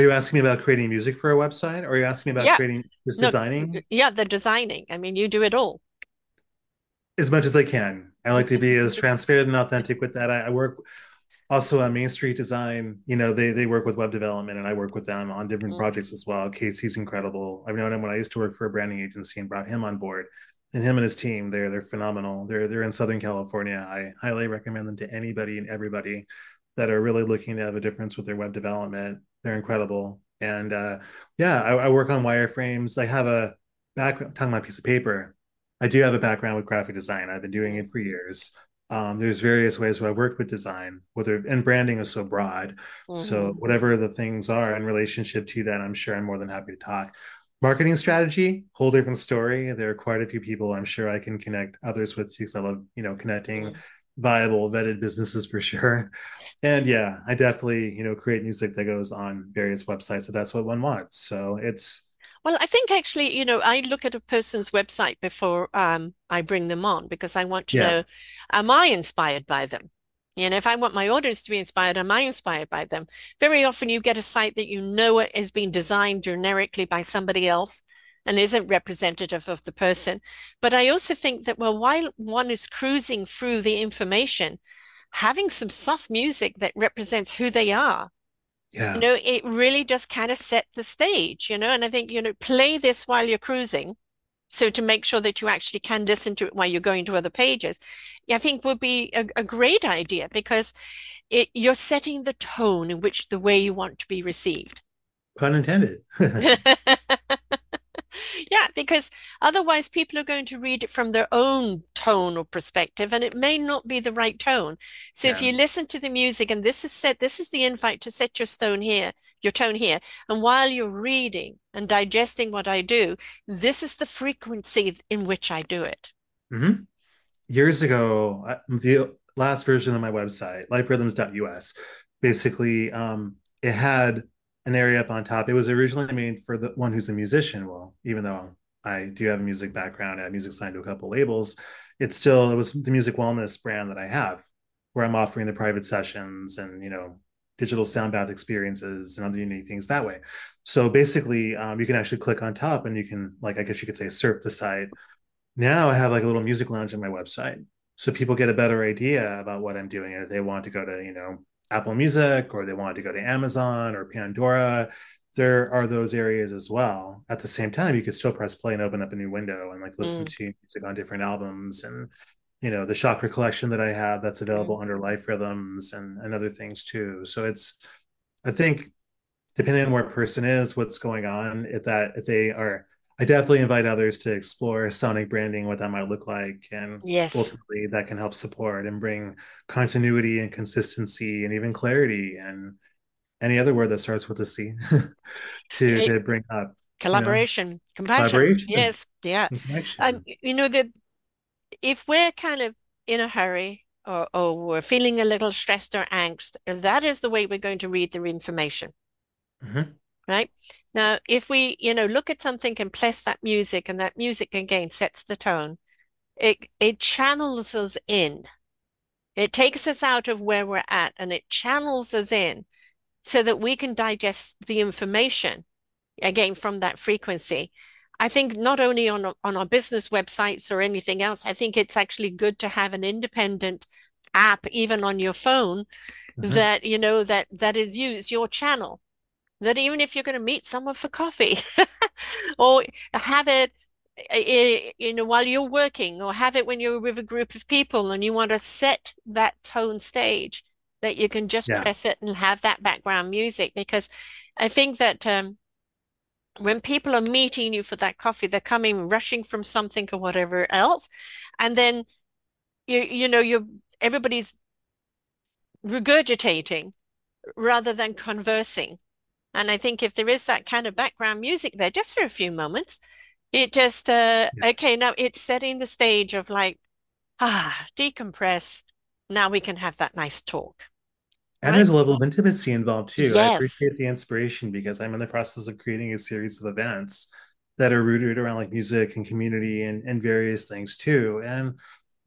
Are you asking me about creating music for a website? Or are you asking me about Yeah, creating just no, designing? yeah, the designing. I mean, you do it all. As much as I can. I like to be as transparent and authentic with that. I, I work also on Main Street Design. You know, they they work with web development and I work with them on different Mm, projects as well. Casey's incredible. I've known him when I used to work for a branding agency and brought him on board. And him and his team, they're they're phenomenal. They're they're in Southern California. I highly recommend them to anybody and everybody that are really looking to have a difference with their web development. They're incredible. And uh, yeah, I, I work on wireframes. I have a back talking about piece of paper. I do have a background with graphic design. I've been doing it for years. Um, there's various ways where I've worked with design, whether and branding is so broad. So mhm, whatever the things are in relationship to that, I'm sure I'm more than happy to talk. Marketing strategy, whole different story. There are quite a few people I'm sure I can connect others with because I love, you know, connecting mm. Viable, vetted businesses for sure. And yeah, I definitely, you know, create music that goes on various websites if that's what one wants. So it's Well, I think actually, you know, I look at a person's website before um, I bring them on because I want to yeah. know, am I inspired by them? Know, if I want my audience to be inspired, am I inspired by them? Very often you get a site that you know is being designed generically by somebody else and isn't representative of the person. But I also think that, well, while one is cruising through the information, having some soft music that represents who they are you know, it really just kind of set the stage, you know, and I think, you know, play this while you're cruising. So to make sure that you actually can listen to it while you're going to other pages, I think would be a, a great idea because it, you're setting the tone in which the way you want to be received. Pun intended. Yeah, because otherwise people are going to read it from their own tone or perspective, and it may not be the right tone. So if you listen to the music and this is set, this is the invite to set your stone here, your tone here. And while you're reading and digesting what I do, this is the frequency in which I do it. Mm-hmm. Years ago, the last version of my website, liferhythms.us, basically um, it had an area up on top. It was originally made for the one who's a musician. Well, even though I do have a music background, I have music signed to a couple labels. It's still it was the music wellness brand that I have, where I'm offering the private sessions and you know digital sound bath experiences and other unique things that way. So basically, um, you can actually click on top and you can like I guess you could say surf the site now I have like a little music lounge on my website. So people get a better idea about what I'm doing. If they want to go to, you know, Apple Music or they want to go to Amazon or Pandora, there are those areas as well. At the same time, you could still press play and open up a new window and like listen Mm, to music on different albums and you know the chakra collection that I have that's mm. available under Life Rhythms and, and other things too. So it's I think depending on where a person is, what's going on, if that if they are, I definitely invite others to explore sonic branding, what that might look like, and Yes. ultimately that can help support and bring continuity and consistency and even clarity and any other word that starts with a C to It, to bring up, you know, collaboration, compassion. collaboration Yes. Yeah. and Um, you know, that if we're kind of in a hurry or, or we're feeling a little stressed or angst, that is the way we're going to read the information, Mm-hmm. Right? Now, if we, you know, look at something and place that music and that music again sets the tone, it it channels us in. It takes us out of where we're at and it channels us in so that we can digest the information again from that frequency I think not only on on our business websites or anything else, I think it's actually good to have an independent app even on your phone mm-hmm. that you know that that is used your channel that even if you're going to meet someone for coffee or have it you know while you're working or have it when you're with a group of people and you want to set that tone stage that you can just yeah. press it and have that background music because I think that um, when people are meeting you for that coffee, they're coming rushing from something or whatever else, and then you you know you're everybody's regurgitating rather than conversing. And I think if there is that kind of background music there, just for a few moments, it just uh yeah. okay, now it's setting the stage of like, ah, decompress. Now we can have that nice talk. And right? there's a level of intimacy involved too. Yes. I appreciate the inspiration because I'm in the process of creating a series of events that are rooted around like music and community and, and various things too. And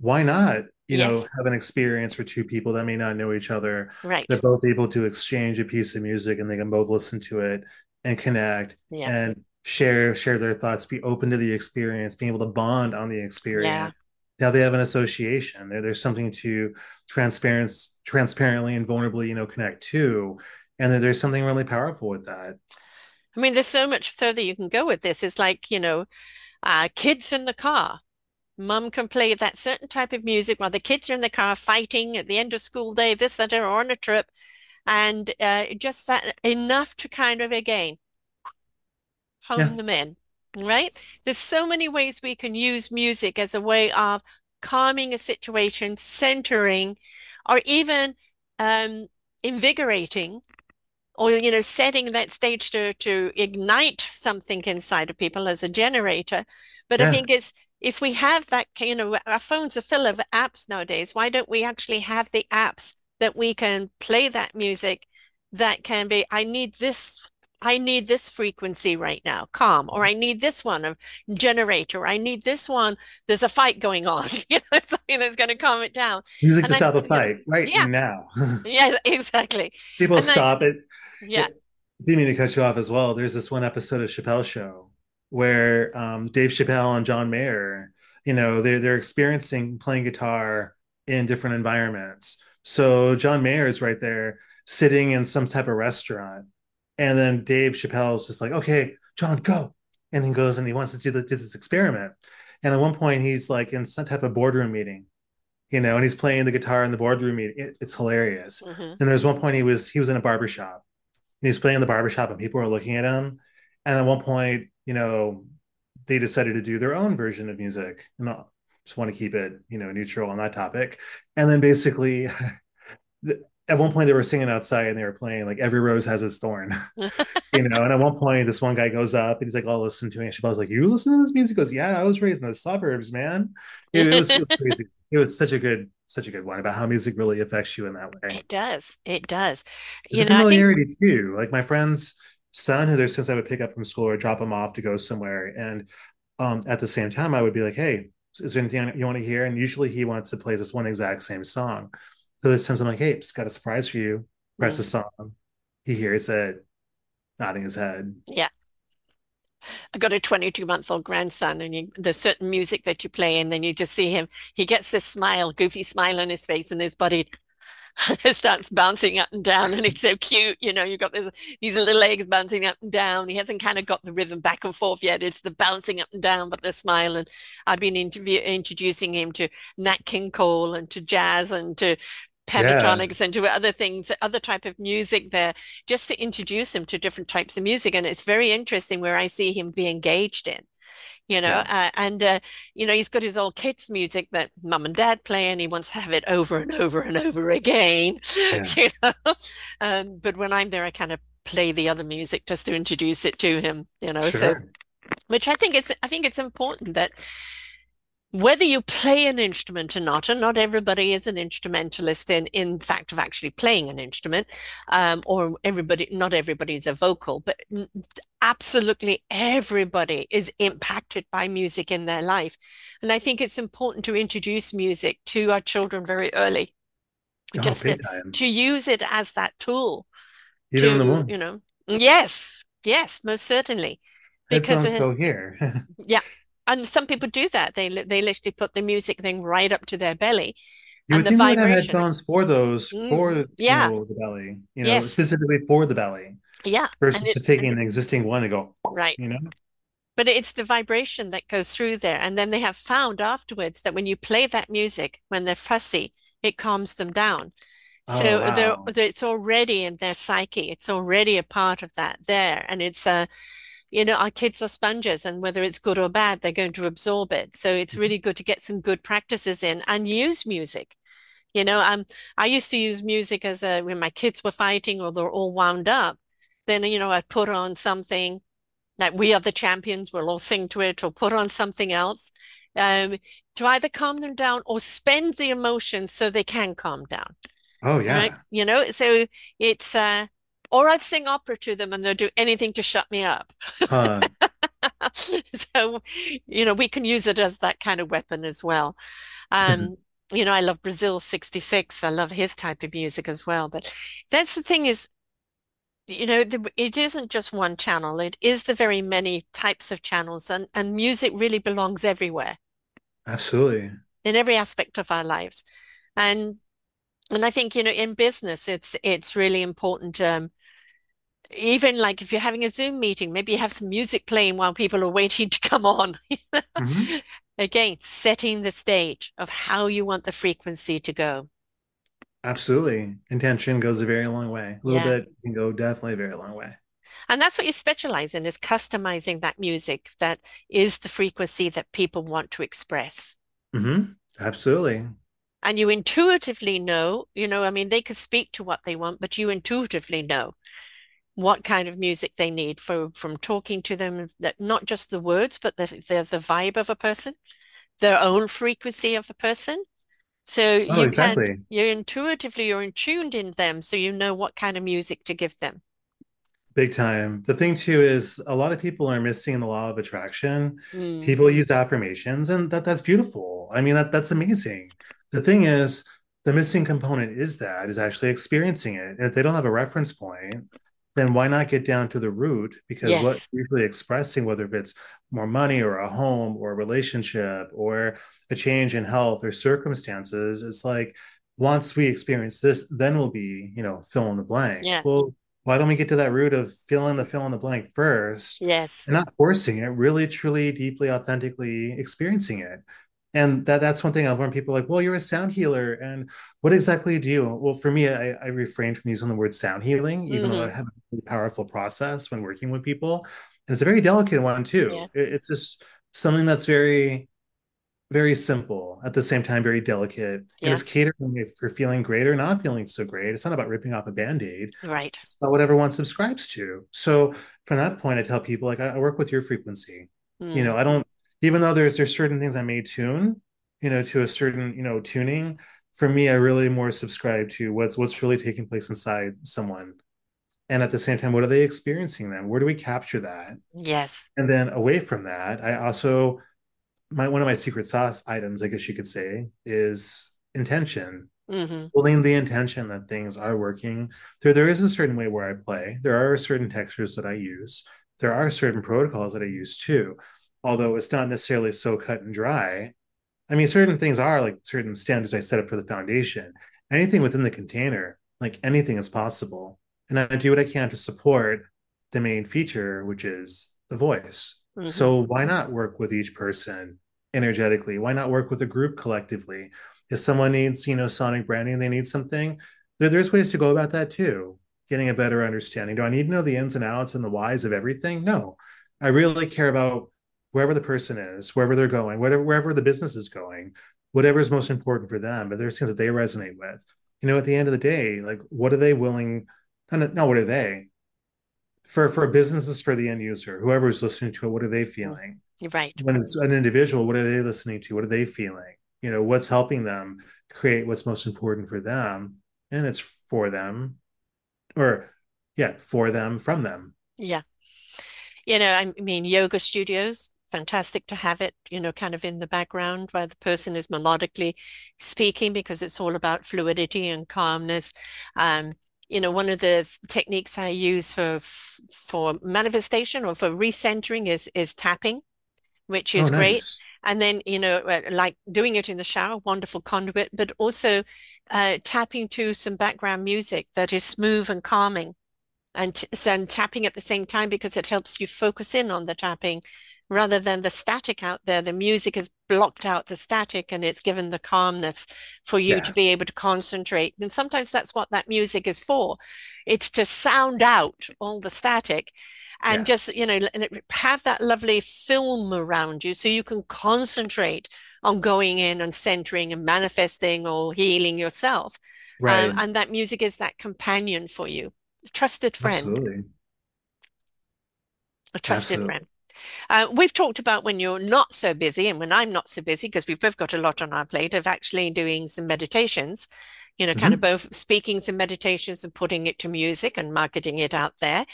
why not, you yes. know, have an experience for two people that may not know each other. Right. They're both able to exchange a piece of music and they can both listen to it and connect yeah. and share share their thoughts, be open to the experience, being able to bond on the experience yeah. now they have an association there, there's something to transparent transparently and vulnerably you know connect to and there's something really powerful with that i mean there's so much further you can go with this it's like you know uh, kids in the car mum can play that certain type of music while the kids are in the car fighting at the end of school day this that or on a trip and uh, just that enough to kind of again hone yeah. them in right? There's so many ways we can use music as a way of calming a situation, centering, or even um, invigorating, or you know, setting that stage to to ignite something inside of people as a generator. But yeah. I think it's if we have that, you know, our phones are full of apps nowadays. Why don't we actually have the apps that we can play that music? That can be, I need this I need this frequency right now, calm, or I need this one of generator. I need this one. There's a fight going on. you know, something that's going to calm it down. Music and to I, stop a fight right yeah. now. yeah, exactly. People and stop I, it. Yeah. Didn't mean to cut you off as well. There's this one episode of Chappelle Show where um, Dave Chappelle and John Mayer, you know, they're they're experiencing playing guitar in different environments. So John Mayer is right there sitting in some type of restaurant and then Dave Chappelle's just like, okay, John, go. And he goes and he wants to do, the, do this experiment. And at one point, he's like in some type of boardroom meeting, you know, and he's playing the guitar in the boardroom meeting. It, it's hilarious. Mm-hmm. And there's one point he was he was in a barbershop. And he's playing in the barbershop and people are looking at him. And at one point, you know, they decided to do their own version of music. And I just want to keep it, you know, neutral on that topic. And then basically at one point they were singing outside and they were playing like every rose has its thorn you know? And at one point this one guy goes up and he's like oh listen to me and Chappelle's like you listen to this music? He goes yeah I was raised in the suburbs man. It, it, was, it was crazy. It was such a good such a good one about how music really affects you in that way. It does. It does. There's you know familiarity think... too. Like my friend's son who there's since I would pick up from school or drop him off to go somewhere and um at the same time I would be like hey is there anything you want to hear and usually he wants to play this one exact same song so there's times I'm like, hey, just got a surprise for you. Press the song. He hears it, nodding his head. Yeah. I got a 22 month old grandson, and you, there's certain music that you play, and then you just see him. He gets this smile, goofy smile on his face, and his body starts bouncing up and down, and it's so cute. You know, you've got this, these little legs bouncing up and down. He hasn't kind of got the rhythm back and forth yet. It's the bouncing up and down, but the smile. And I've been interview, introducing him to Nat King Cole and to jazz and to Pentatonix yeah. and to other things, other type of music there, just to introduce him to different types of music. And it's very interesting where I see him be engaged in. You know, yeah. uh, and uh, you know he's got his old kids' music that mum and dad play, and he wants to have it over and over and over again. Yeah. You know, um, but when I'm there, I kind of play the other music just to introduce it to him. You know, sure. so which I think it's I think it's important that whether you play an instrument or not, and not everybody is an instrumentalist in, in fact of actually playing an instrument, um, or everybody, not everybody is a vocal, but absolutely everybody is impacted by music in their life. And I think it's important to introduce music to our children very early, oh, just to, to, use it as that tool. Even to, in the womb. You know, yes, yes, most certainly because uh, go here. yeah, and some people do that. They they literally put the music thing right up to their belly, You and would the think they would have headphones for those, for Mm, you yeah, know, the belly, you know, yes, specifically for the belly, yeah, and versus it just taking an existing one and go, right. you know? But it's the vibration that goes through there. And then they have found afterwards that when you play that music, when they're fussy, it calms them down. Oh So they're, they're- it's already in their psyche. It's already a part of that there. And it's a, you know, our kids are sponges, and whether it's good or bad, they're going to absorb it. So it's really good to get some good practices in and use music. You know, um, I used to use music as a when my kids were fighting or they're all wound up. Then, you know, I'd put on something like We Are the Champions, we'll all sing to it, or put on something else um, to either calm them down or spend the emotion so they can calm down, Oh right? yeah. You know, so it's, uh, or I'd sing opera to them and they'll do anything to shut me up. Huh. So, you know, we can use it as that kind of weapon as well. Um, you know, I love Brazil 66. I love his type of music as well. But that's the thing is, you know, the, it isn't just one channel. It is the very many types of channels, and, and music really belongs everywhere Absolutely. in every aspect of our lives. And and I think, you know, in business, it's it's really important. Um, even like if you're having a Zoom meeting, maybe you have some music playing while people are waiting to come on. hmm Again, setting the stage of how you want the frequency to go. Absolutely. Intention goes a very long way. A little Yeah. bit can go definitely a very long way. And that's what you specialize in is customizing that music that is the frequency that people want to express. hmm Absolutely. And you intuitively know, you know, I mean, they could speak to what they want, but you intuitively know what kind of music they need for from talking to them, that not just the words, but the the, the vibe of a person, their own frequency of a person. So Oh, you can, exactly. you intuitively you're in tuned in them, so you know what kind of music to give them. Big time. The thing too is a lot of people are missing the law of attraction. Mm, People use affirmations and that that's beautiful. I mean that that's amazing. The thing is the missing component is that is actually experiencing it. And if they don't have a reference point, then why not get down to the root? Because what yes. you're usually expressing, whether if it's more money or a home or a relationship or a change in health or circumstances, it's like once we experience this, then we'll be, you know, fill in the blank. Yeah. Well, why don't we get to that root of filling the fill in the blank first Yes. and not forcing it, really, truly, deeply, authentically experiencing it? And that that's one thing I've learned. People are like, well, you're a sound healer, and what exactly do you? Well, for me, I, I refrain from using the word sound healing, even though I have a really powerful process when working with people, and it's a very delicate one Yeah. too. It, it's just something that's very very simple at the same time very delicate and it's catering for feeling great or not feeling so great it's not about ripping off a band-aid Right. it's about what everyone subscribes to so from that point i tell people like i, I work with your frequency you Mm. know i don't even though there's there's certain things i may tune you know to a certain you know tuning for me i really more subscribe to what's what's really taking place inside someone and at the same time what are they experiencing then where do we capture that Yes. and then away from that i also my one of my secret sauce items, I guess you could say, is intention. hmm Building the intention that things are working. There, there is a certain way where I play. There are certain textures that I use. There are certain protocols that I use too. Although it's not necessarily so cut and dry. I mean, certain things are like certain standards I set up for the foundation. Anything within the container, like anything is possible. And I do what I can to support the main feature, which is the voice. hmm So why not work with each person energetically? Why not work with a group collectively? If someone needs, you know, sonic branding, they need something, there, there's ways to go about that too. Getting a better understanding. Do I need to know the ins and outs and the whys of everything? No. I really care about wherever the person is, wherever they're going, whatever wherever the business is going, whatever is most important for them. But there's things that they resonate with. You know, at the end of the day, like what are they willing? Not, not what are they? For for businesses for the end user, whoever is listening to it, what are they feeling? Right. when it's an individual, what are they listening to? What are they feeling? You know, what's helping them create what's most important for them? And it's for them, or yeah, for them, from them. Yeah. You know, I mean, yoga studios, fantastic to have it, you know, kind of in the background where the person is melodically speaking because it's all about fluidity and calmness. Um, you know, one of the techniques I use for for manifestation or for recentering is is tapping, which Oh, is great. And then, you know, uh, like doing it in the shower, wonderful conduit, but also uh, tapping to some background music that is smooth and calming and, and tapping at the same time because it helps you focus in on the tapping rather than the static out there. The music has blocked out the static and it's given the calmness for you to be able to concentrate. And sometimes that's what that music is for. It's to sound out all the static and yeah, just, you know, have that lovely film around you so you can concentrate on going in and centering and manifesting or healing yourself. Um, and that music is that companion for you, a trusted friend, Absolutely. a trusted Absolutely. friend. Uh, we've talked about when you're not so busy and when I'm not so busy, because we've both got a lot on our plate of actually doing some meditations, you know, kind of both speaking some meditations and putting it to music and marketing it out there.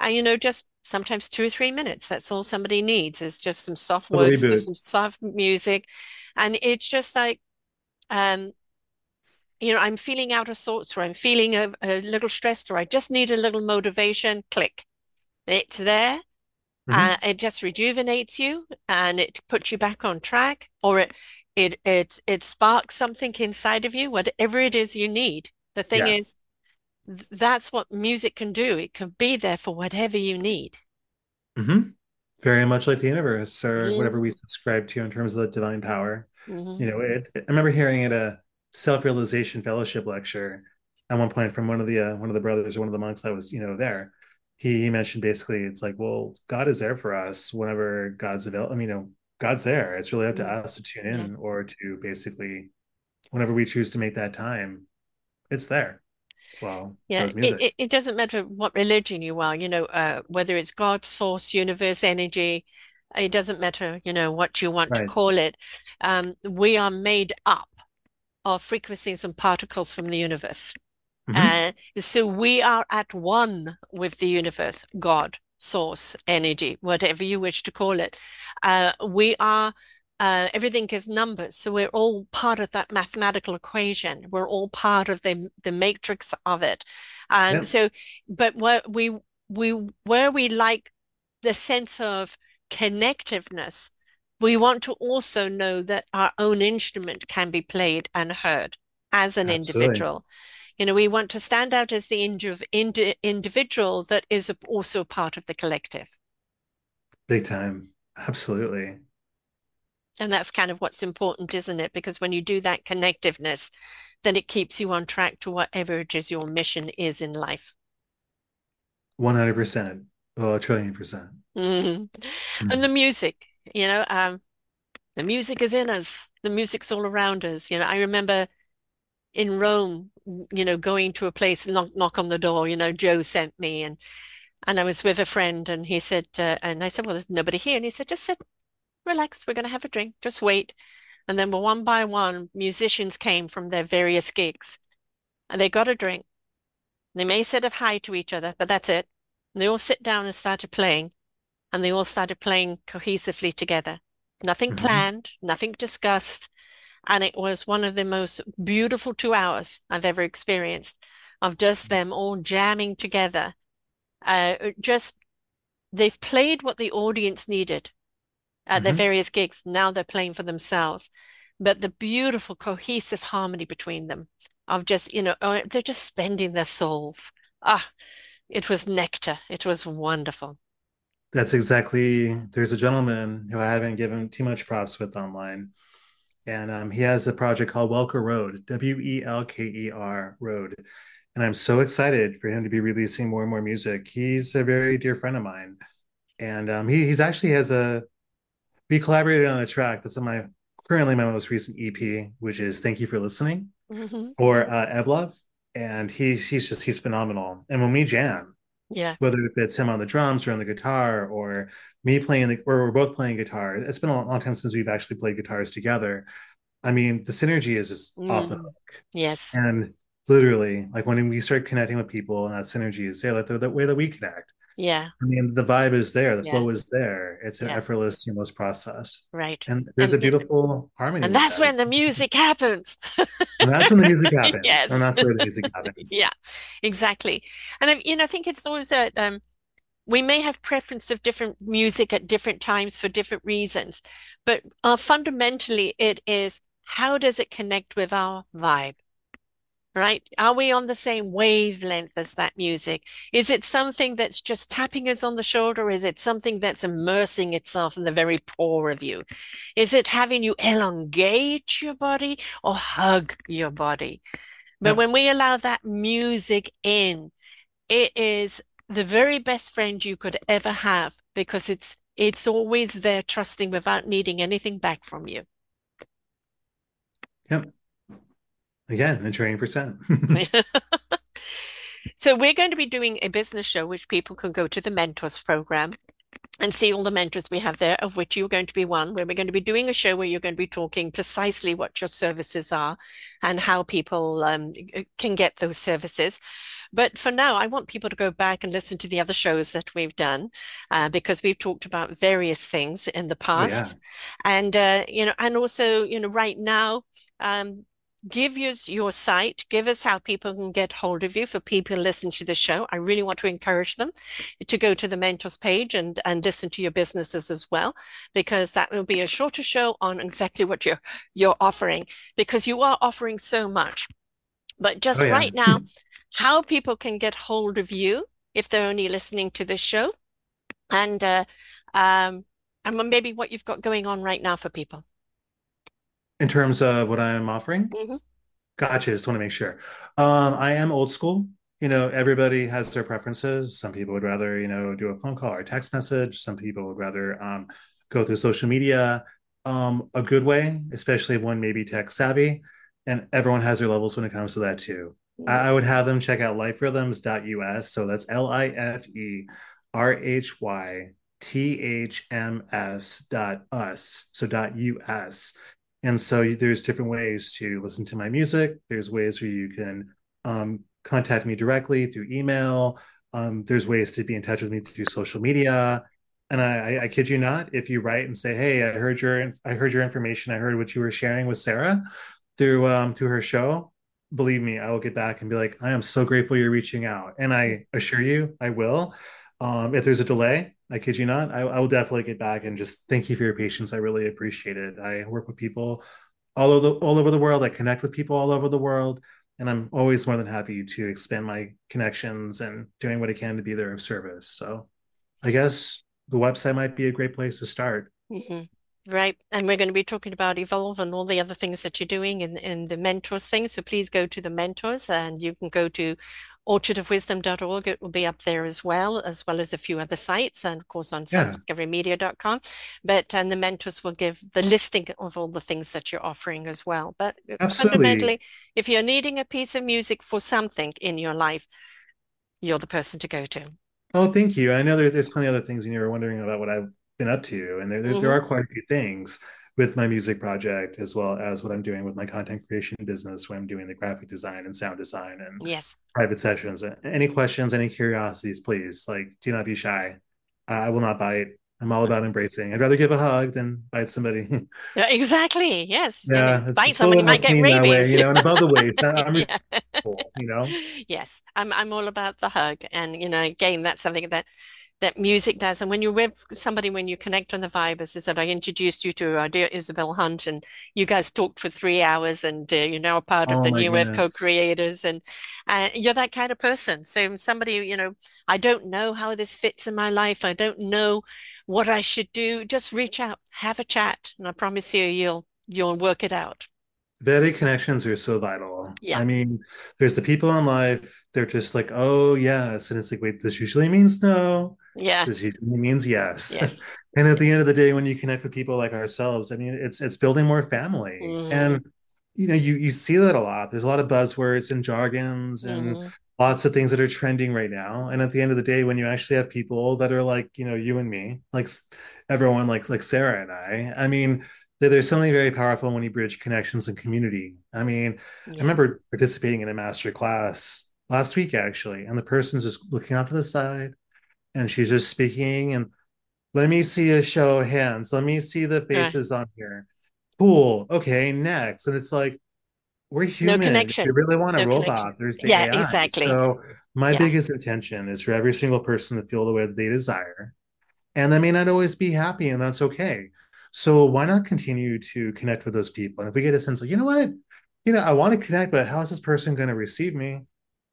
And, you know, just sometimes two or three minutes. That's all somebody needs is just some soft words some soft music. And it's just like, um, you know, I'm feeling out of sorts or I'm feeling a, a little stressed or I just need a little motivation. Click. It's there uh, hmm it just rejuvenates you and it puts you back on track, or it it it it sparks something inside of you, whatever it is you need. The thing Yeah. is, th that's what music can do. It can be there for whatever you need. hmm Very much like the universe or whatever we Mm-hmm. subscribe to in terms of the divine power. Mm-hmm. You know, it, I remember hearing at a self-realization fellowship lecture at one point from one of the uh, one of the brothers or one of the monks that was, you know, there. He, he mentioned basically it's like, well, God is there for us whenever God's available. I mean, you know, God's there. It's really up to Mm-hmm. us to tune Yeah. in or to basically whenever we choose to make that time, it's there. Well, Yeah, is it, it, it doesn't matter what religion you are, you know, uh, whether it's God, source, universe, energy, it doesn't matter, you know, what you want to call it. Um, we are made up of frequencies and particles from the universe. Hmm Uh, so we are at one with the universe, God, source, energy, whatever you wish to call it. Uh, we are, uh, everything is numbers. So we're all part of that mathematical equation. We're all part of the, the matrix of it. Um, Yep. so, but where we, we, where we like the sense of connectiveness, we want to also know that our own instrument can be played and heard as an Absolutely. individual. You know, we want to stand out as the indiv indi individual that is also part of the collective. Big time. Absolutely. And that's kind of what's important, isn't it? Because when you do that connectiveness, then it keeps you on track to whatever it is your mission is in life. 100%. Oh, a trillion percent. Mhm. And the music, you know, um, the music is in us. The music's all around us. You know, I remember in Rome, you know, going to a place, knock, knock on the door, you know, Joe sent me and and I was with a friend and he said, uh, and I said, well, there's nobody here. And he said, just sit, relax, we're going to have a drink, just wait. And then one by one, musicians came from their various gigs and they got a drink. They may said a hi to each other, but that's it. And they all sit down and started playing and they all started playing cohesively together. Nothing hmm planned, nothing discussed. And it was one of the most beautiful two hours I've ever experienced of just them all jamming together. Uh, just they've played what the audience needed at their hmm various gigs. Now they're playing for themselves. But the beautiful cohesive harmony between them of just, you know, oh, they're just spending their souls. Ah, it was nectar. It was wonderful. That's exactly. There's a gentleman who I haven't given too much props with online, and um, he has a project called Welker Road, W E L K E R Road, and I'm so excited for him to be releasing more and more music. He's a very dear friend of mine, and um, he he's actually has a we collaborated on a track that's on my currently my most recent EP, which is "Thank You for Listening" hmm or uh, Evolve, and he's he's just he's phenomenal. And when we jam, Yeah. whether it's him on the drums or on the guitar or me playing the or we're both playing guitar. It's been a long time since we've actually played guitars together. I mean, the synergy is just off the Mm. hook. Yes. And literally, like when we start connecting with people and that synergy is there, like the, the way that we connect. Yeah. I mean, the vibe is there, the Yeah. flow is there. It's an Yeah. effortless, seamless process. Right. And there's a And beautiful harmony and that's that. when the music happens. And that's when the music happens. And Yes. that's where the music happens. Yeah, exactly. And I, you know, I think it's always that um, we may have preference of different music at different times for different reasons, but uh, fundamentally it is how does it connect with our vibe? Right? Are we on the same wavelength as that music? Is it something that's just tapping us on the shoulder? Is it something that's immersing itself in the very core of you? Is it having you elongate your body or hug your body? But Yep. when we allow that music in, it is the very best friend you could ever have because it's it's always there trusting without needing anything back from you. Yep. Again, the training percent. So we're going to be doing a business show which people can go to the mentors program and see all the mentors we have there, of which you're going to be one, where we're going to be doing a show where you're going to be talking precisely what your services are and how people um, can get those services. But for now, I want people to go back and listen to the other shows that we've done uh, because we've talked about various things in the Oh yeah. past. And, uh, you know, and also, you know, right now, um, give us your site, give us how people can get hold of you for people who listen to the show. I really want to encourage them to go to the mentors page and and listen to your businesses as well, because that will be a shorter show on exactly what you're you're offering, because you are offering so much. But just Oh yeah. right now, how people can get hold of you if they're only listening to this show, and uh, um, and maybe what you've got going on right now for people. In terms of what I'm offering, hmm gotcha. Just want to make sure. Um, I am old school. You know, everybody has their preferences. Some people would rather, you know, do a phone call or text message. Some people would rather um, go through social media. Um, a good way, especially if one may be tech savvy, and everyone has their levels when it comes to that too. I, I would have them check out liferhythms.us. So that's L I F E R H Y T H M S dot us. So dot US. And so there's different ways to listen to my music. There's ways where you can um, contact me directly through email. Um, there's ways to be in touch with me through social media. And I, I, kid you not, if you write and say, "Hey, I heard your I heard your information. I heard what you were sharing with Sarah through um, through her show," believe me, I will get back and be like, "I am so grateful you're reaching out." And I assure you, I will. Um, if there's a delay, I kid you not, I, I will definitely get back and just thank you for your patience. I really appreciate it. I work with people all over the all over the world. I connect with people all over the world, and I'm always more than happy to expand my connections and doing what I can to be there of service. So, I guess the website might be a great place to start. hmm Right. And we're going to be talking about Evolve and all the other things that you're doing in, in the mentors thing. So please go to the mentors and you can go to orchardofwisdom.org. It will be up there as well, as well as a few other sites and of course on Yeah, selfdiscoverymedia.com. But and the mentors will give the listing of all the things that you're offering as well. But uh, absolutely. fundamentally, if you're needing a piece of music for something in your life, you're the person to go to. Oh, thank you. I know there, there's plenty of other things, and you were wondering about what I've been up to, and there, there, there mm-hmm. are quite a few things with my music project, as well as what I'm doing with my content creation business, where I'm doing the graphic design and sound design and Yes. private sessions. Any questions, any curiosities, please, like, do not be shy. I will not bite. I'm all mm-hmm. about embracing. I'd rather give a hug than bite somebody. Yeah, exactly. Yes. Yeah, mean, bite somebody might get that way, rabies. you know, and above the waist. I- I'm Yeah. you know. Yes, I'm I'm all about the hug. And you know, again, that's something that that music does. And when you're with somebody, when you connect on the vibe, as I said, I introduced you to our dear Isabel Hunt, and you guys talked for three hours, and uh, you're now a part of Oh the New Wave co-creators, and uh, you're that kind of person. So somebody, you know, I don't know how this fits in my life. I don't know what I should do. Just reach out, have a chat, and I promise you, you'll you'll work it out. Vetted connections are so vital. Yeah, I mean, there's the people in life, they're just like, oh, yes. And it's like, wait, this usually means no. Yeah, This usually means yes. yes. And at the end of the day, when you connect with people like ourselves, I mean, it's it's building more family. hmm And you know, you you see that a lot. There's a lot of buzzwords and jargons and hmm lots of things that are trending right now. And at the end of the day, when you actually have people that are like, you know, you and me, like everyone like like Sarah and I, I mean, there's something very powerful when you bridge connections and community. I mean, I remember participating in a master class last week actually, and the person's just looking off to the side and she's just speaking and let me see a show of hands. Let me see the faces on here. Cool. Okay, next. And it's like, we're no human. You connection. really want a No connection. robot, there's the Yeah, AI. exactly. So my Yeah. biggest intention is for every single person to feel the way that they desire. And they may not always be happy, and that's okay. So why not continue to connect with those people? And if we get a sense of, you know what, you know, I want to connect, but how is this person going to receive me?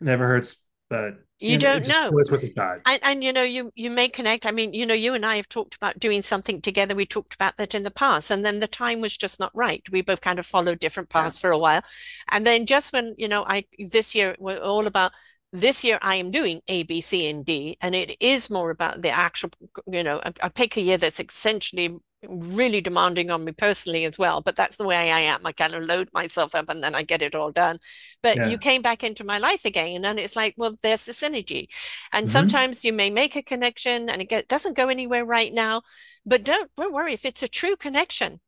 Never hurts, but You you don't know. always worth a shot. And, and you know, you you may connect. I mean, you know, you and I have talked about doing something together. We talked about that in the past, and then the time was just not right. We both kind of followed different Yeah. paths for a while. And then just when, you know, I this year we're all about this year I am doing A, B, C, and D, and it is more about the actual, you know, I, I pick a year that's essentially really demanding on me personally as well, but that's the way I am. I kind of load myself up and then I get it all done. But you came back into my life again, and it's like, well, there's the synergy. And hmm sometimes you may make a connection and it get, doesn't go anywhere right now, but don't don't worry if it's a true connection.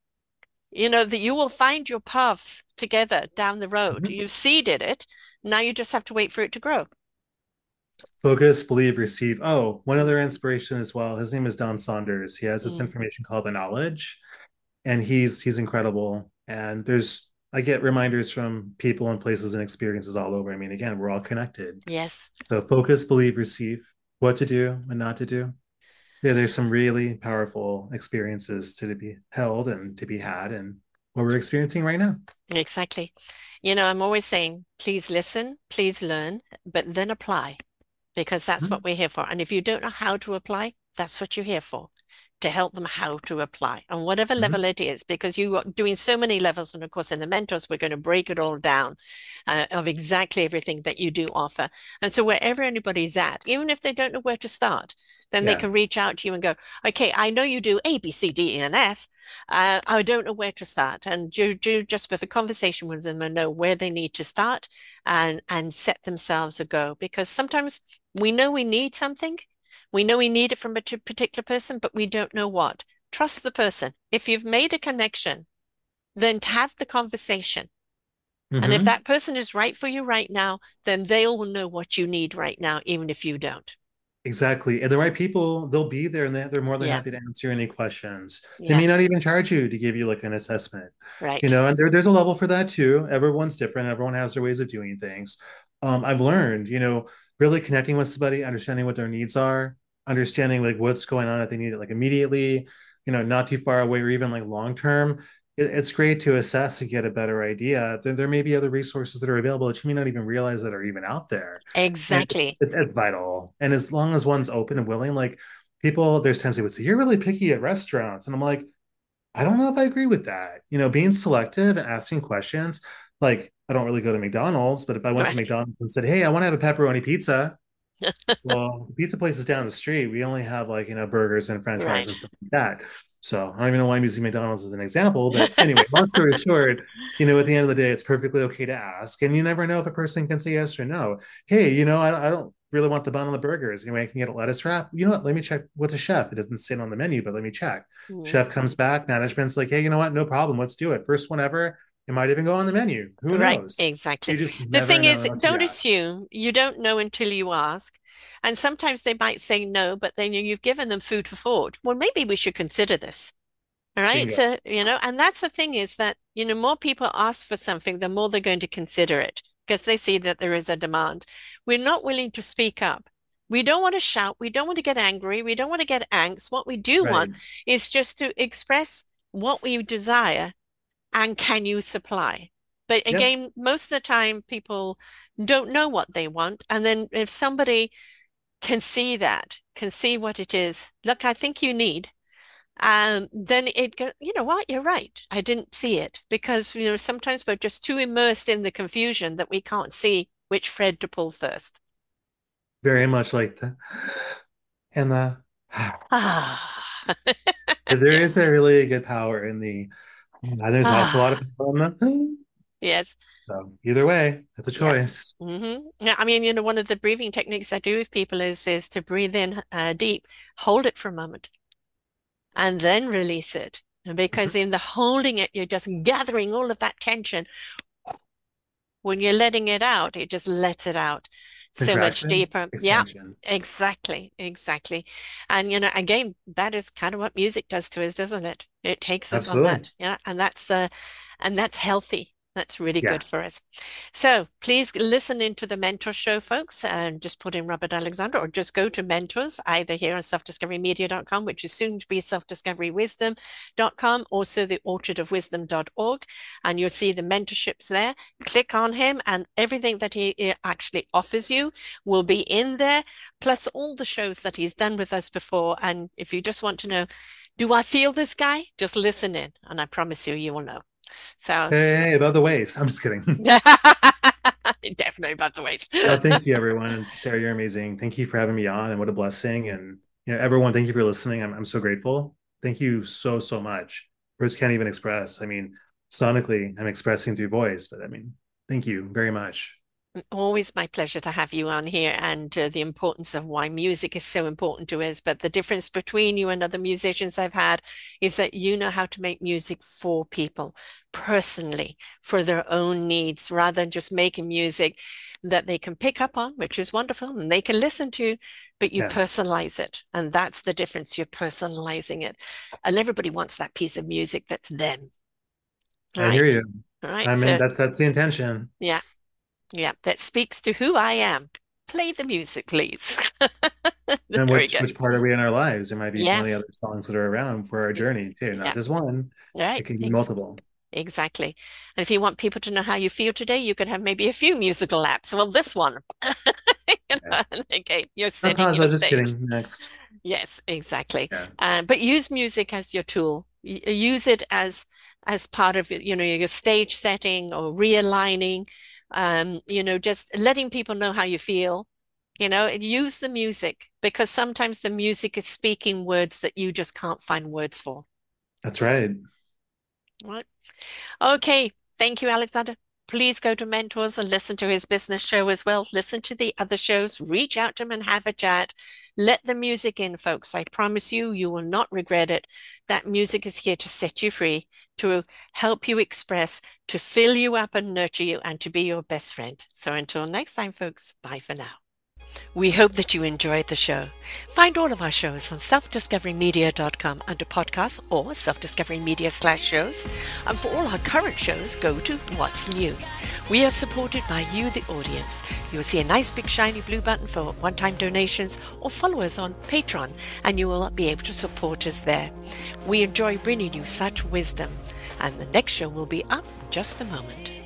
You know that you will find your paths together down the road. hmm You've seeded it. Now you just have to wait for it to grow. Focus, believe, receive. Oh, one other inspiration as well. His name is Don Saunders. He has this Mm. information called the knowledge, and he's he's incredible. And there's I get reminders from people and places and experiences all over. I mean, again, we're all connected. Yes, So focus, believe, receive. What to do and not to do. Yeah, there's some really powerful experiences to be held and to be had, and what we're experiencing right now. exactly. You know, I'm always saying, please listen, please learn, but then apply. Because that's what Mhm. we're here for. And if you don't know how to apply, that's what you're here for, to help them how to apply on whatever level Mhm. it is, because you are doing so many levels. And of course, in the mentors, we're going to break it all down uh, of exactly everything that you do offer. And so wherever anybody's at, even if they don't know where to start, then they can reach out to you and go, okay, I know you do A, B, C, D, E, and F. Uh, I don't know where to start. And you do just with a conversation with them and know where they need to start and and set themselves a go. Because sometimes we know we need something. We know we need it from a particular person, but we don't know what. Trust the person. If you've made a connection, then have the conversation. And if Mhm. that person is right for you right now, then they'll know what you need right now, even if you don't. Exactly. And the right people, they'll be there and they- they're more than Yeah, happy to answer any questions. They may not even charge you to give you like an assessment, Right. you know, and there, there's a level for that too. Everyone's different. Everyone has their ways of doing things. Um, I've learned, you know, really connecting with somebody, understanding what their needs are, understanding like what's going on if they need it like immediately, you know, not too far away or even like long term. It, it's great to assess and get a better idea. There, there may be other resources that are available that you may not even realize that are even out there Exactly. it, it's vital. And as long as one's open and willing, like people, there's times they would say, "You're really picky at restaurants," and I'm like, I don't know if I agree with that. You know, being selective and asking questions. Like, I don't really go to McDonald's, but if I went to McDonald's and said, "Hey, I want to have a pepperoni pizza," well, the pizza place is down the street. We only have like you know burgers and French fries Right. and stuff like that. So I don't even know why I'm using McDonald's as an example, but anyway, long story short, you know, at the end of the day, it's perfectly okay to ask, and you never know if a person can say yes or no. Hey, you know, I, I don't really want the bun on the burgers. Anyway, I can get a lettuce wrap. You know what? Let me check with the chef. It doesn't sit on the menu, but let me check. Mm. Chef comes back, management's like, hey, you know what? No problem. Let's do it. First one ever. It might even go on the menu. Who Right, knows? Exactly. The thing is, don't assume. You don't know until you ask. And sometimes they might say no, but then you- you've given them food for thought. Well, maybe we should consider this. All right. Bingo. So, you know, and that's the thing is that, you know, more people ask for something, the more they're going to consider it because they see that there is a demand. We're not willing to speak up. We don't want to shout. We don't want to get angry. We don't want to get angst. What we do Right. want is just to express what we desire and can you supply? But again, most of the time people don't know what they want. And then if somebody can see that, can see what it is, look, I think you need, um, then it go, you know what, you're right. I didn't see it because, you know, sometimes we're just too immersed in the confusion that we can't see which thread to pull first. Very much like the and the Ah, there a really good power in the and there's also a lot of in the yes. so either way, it's a Yeah. choice. hmm Yeah, I mean, you know, one of the breathing techniques I do with people is is to breathe in uh, deep, hold it for a moment, and then release it. And because Mhm. in the holding it, you're just gathering all of that tension. When you're letting it out, it just lets it out. So much deeper. Yeah, exactly, exactly. And you know, again, that is kind of what music does to us, doesn't it? It takes us on Absolutely. that, yeah, and that's uh, and that's healthy. That's really Yeah. good for us. So please listen into the Mentor Show, folks, and just put in Robert Alexander or just go to Mentors, either here on selfdiscoverymedia.com, which is soon to be selfdiscoverywisdom.com, also the orchardofwisdom.org, and you'll see the mentorships there. Click on him, and everything that he he actually offers you will be in there, plus all the shows that he's done with us before. And if you just want to know, do I feel this guy? Just listen in, and I promise you, you will know. So, Hey, above the ways. I'm just kidding. definitely about the ways. Well, thank you, everyone. Sarah, you're amazing. Thank you for having me on, and what a blessing. And you know, everyone, thank you for listening. I'm I'm so grateful. Thank you so so much. Words can't even express. I mean, sonically, I'm expressing through voice, but I mean, thank you very much. Always my pleasure to have you on here and uh, the importance of why music is so important to us. But the difference between you and other musicians I've had is that you know how to make music for people personally, for their own needs, rather than just making music that they can pick up on, which is wonderful, and they can listen to, but you Yeah, personalize it. And that's the difference. You're personalizing it. And everybody wants that piece of music that's them. I hear you. right, I mean, So, that's that's the intention. yeah. Yeah, that speaks to who I am. Play the music, please. And which which part are we in our lives? There might be 20 Yes. other songs that are around for our journey too, not Yeah. just one. Right. It can be multiple. exactly. And if you want people to know how you feel today, you could have maybe a few musical apps. Well, this one. You know, okay, you're Sometimes I your just stage. kidding. Next. Yes, exactly. Yeah. Uh, but use music as your tool. Use it as as part of you know your stage setting or realigning. Um, you know, just letting people know how you feel. You know, and use the music because sometimes the music is speaking words that you just can't find words for. That's right. Right? Okay. Thank you, Alexander. Please go to Mentors and listen to his business show as well. Listen to the other shows, reach out to him and have a chat. Let the music in, folks. I promise you, you will not regret it. That music is here to set you free, to help you express, to fill you up and nurture you, and to be your best friend. So until next time, folks, bye for now. We hope that you enjoyed the show. Find all of our shows on selfdiscoverymedia.com under podcasts or self-discovery media slash shows. And for all our current shows, go to What's New. We are supported by you, the audience. You'll see a nice big shiny blue button for one-time donations or follow us on Patreon and you will be able to support us there. We enjoy bringing you such wisdom. And the next show will be up in just a moment.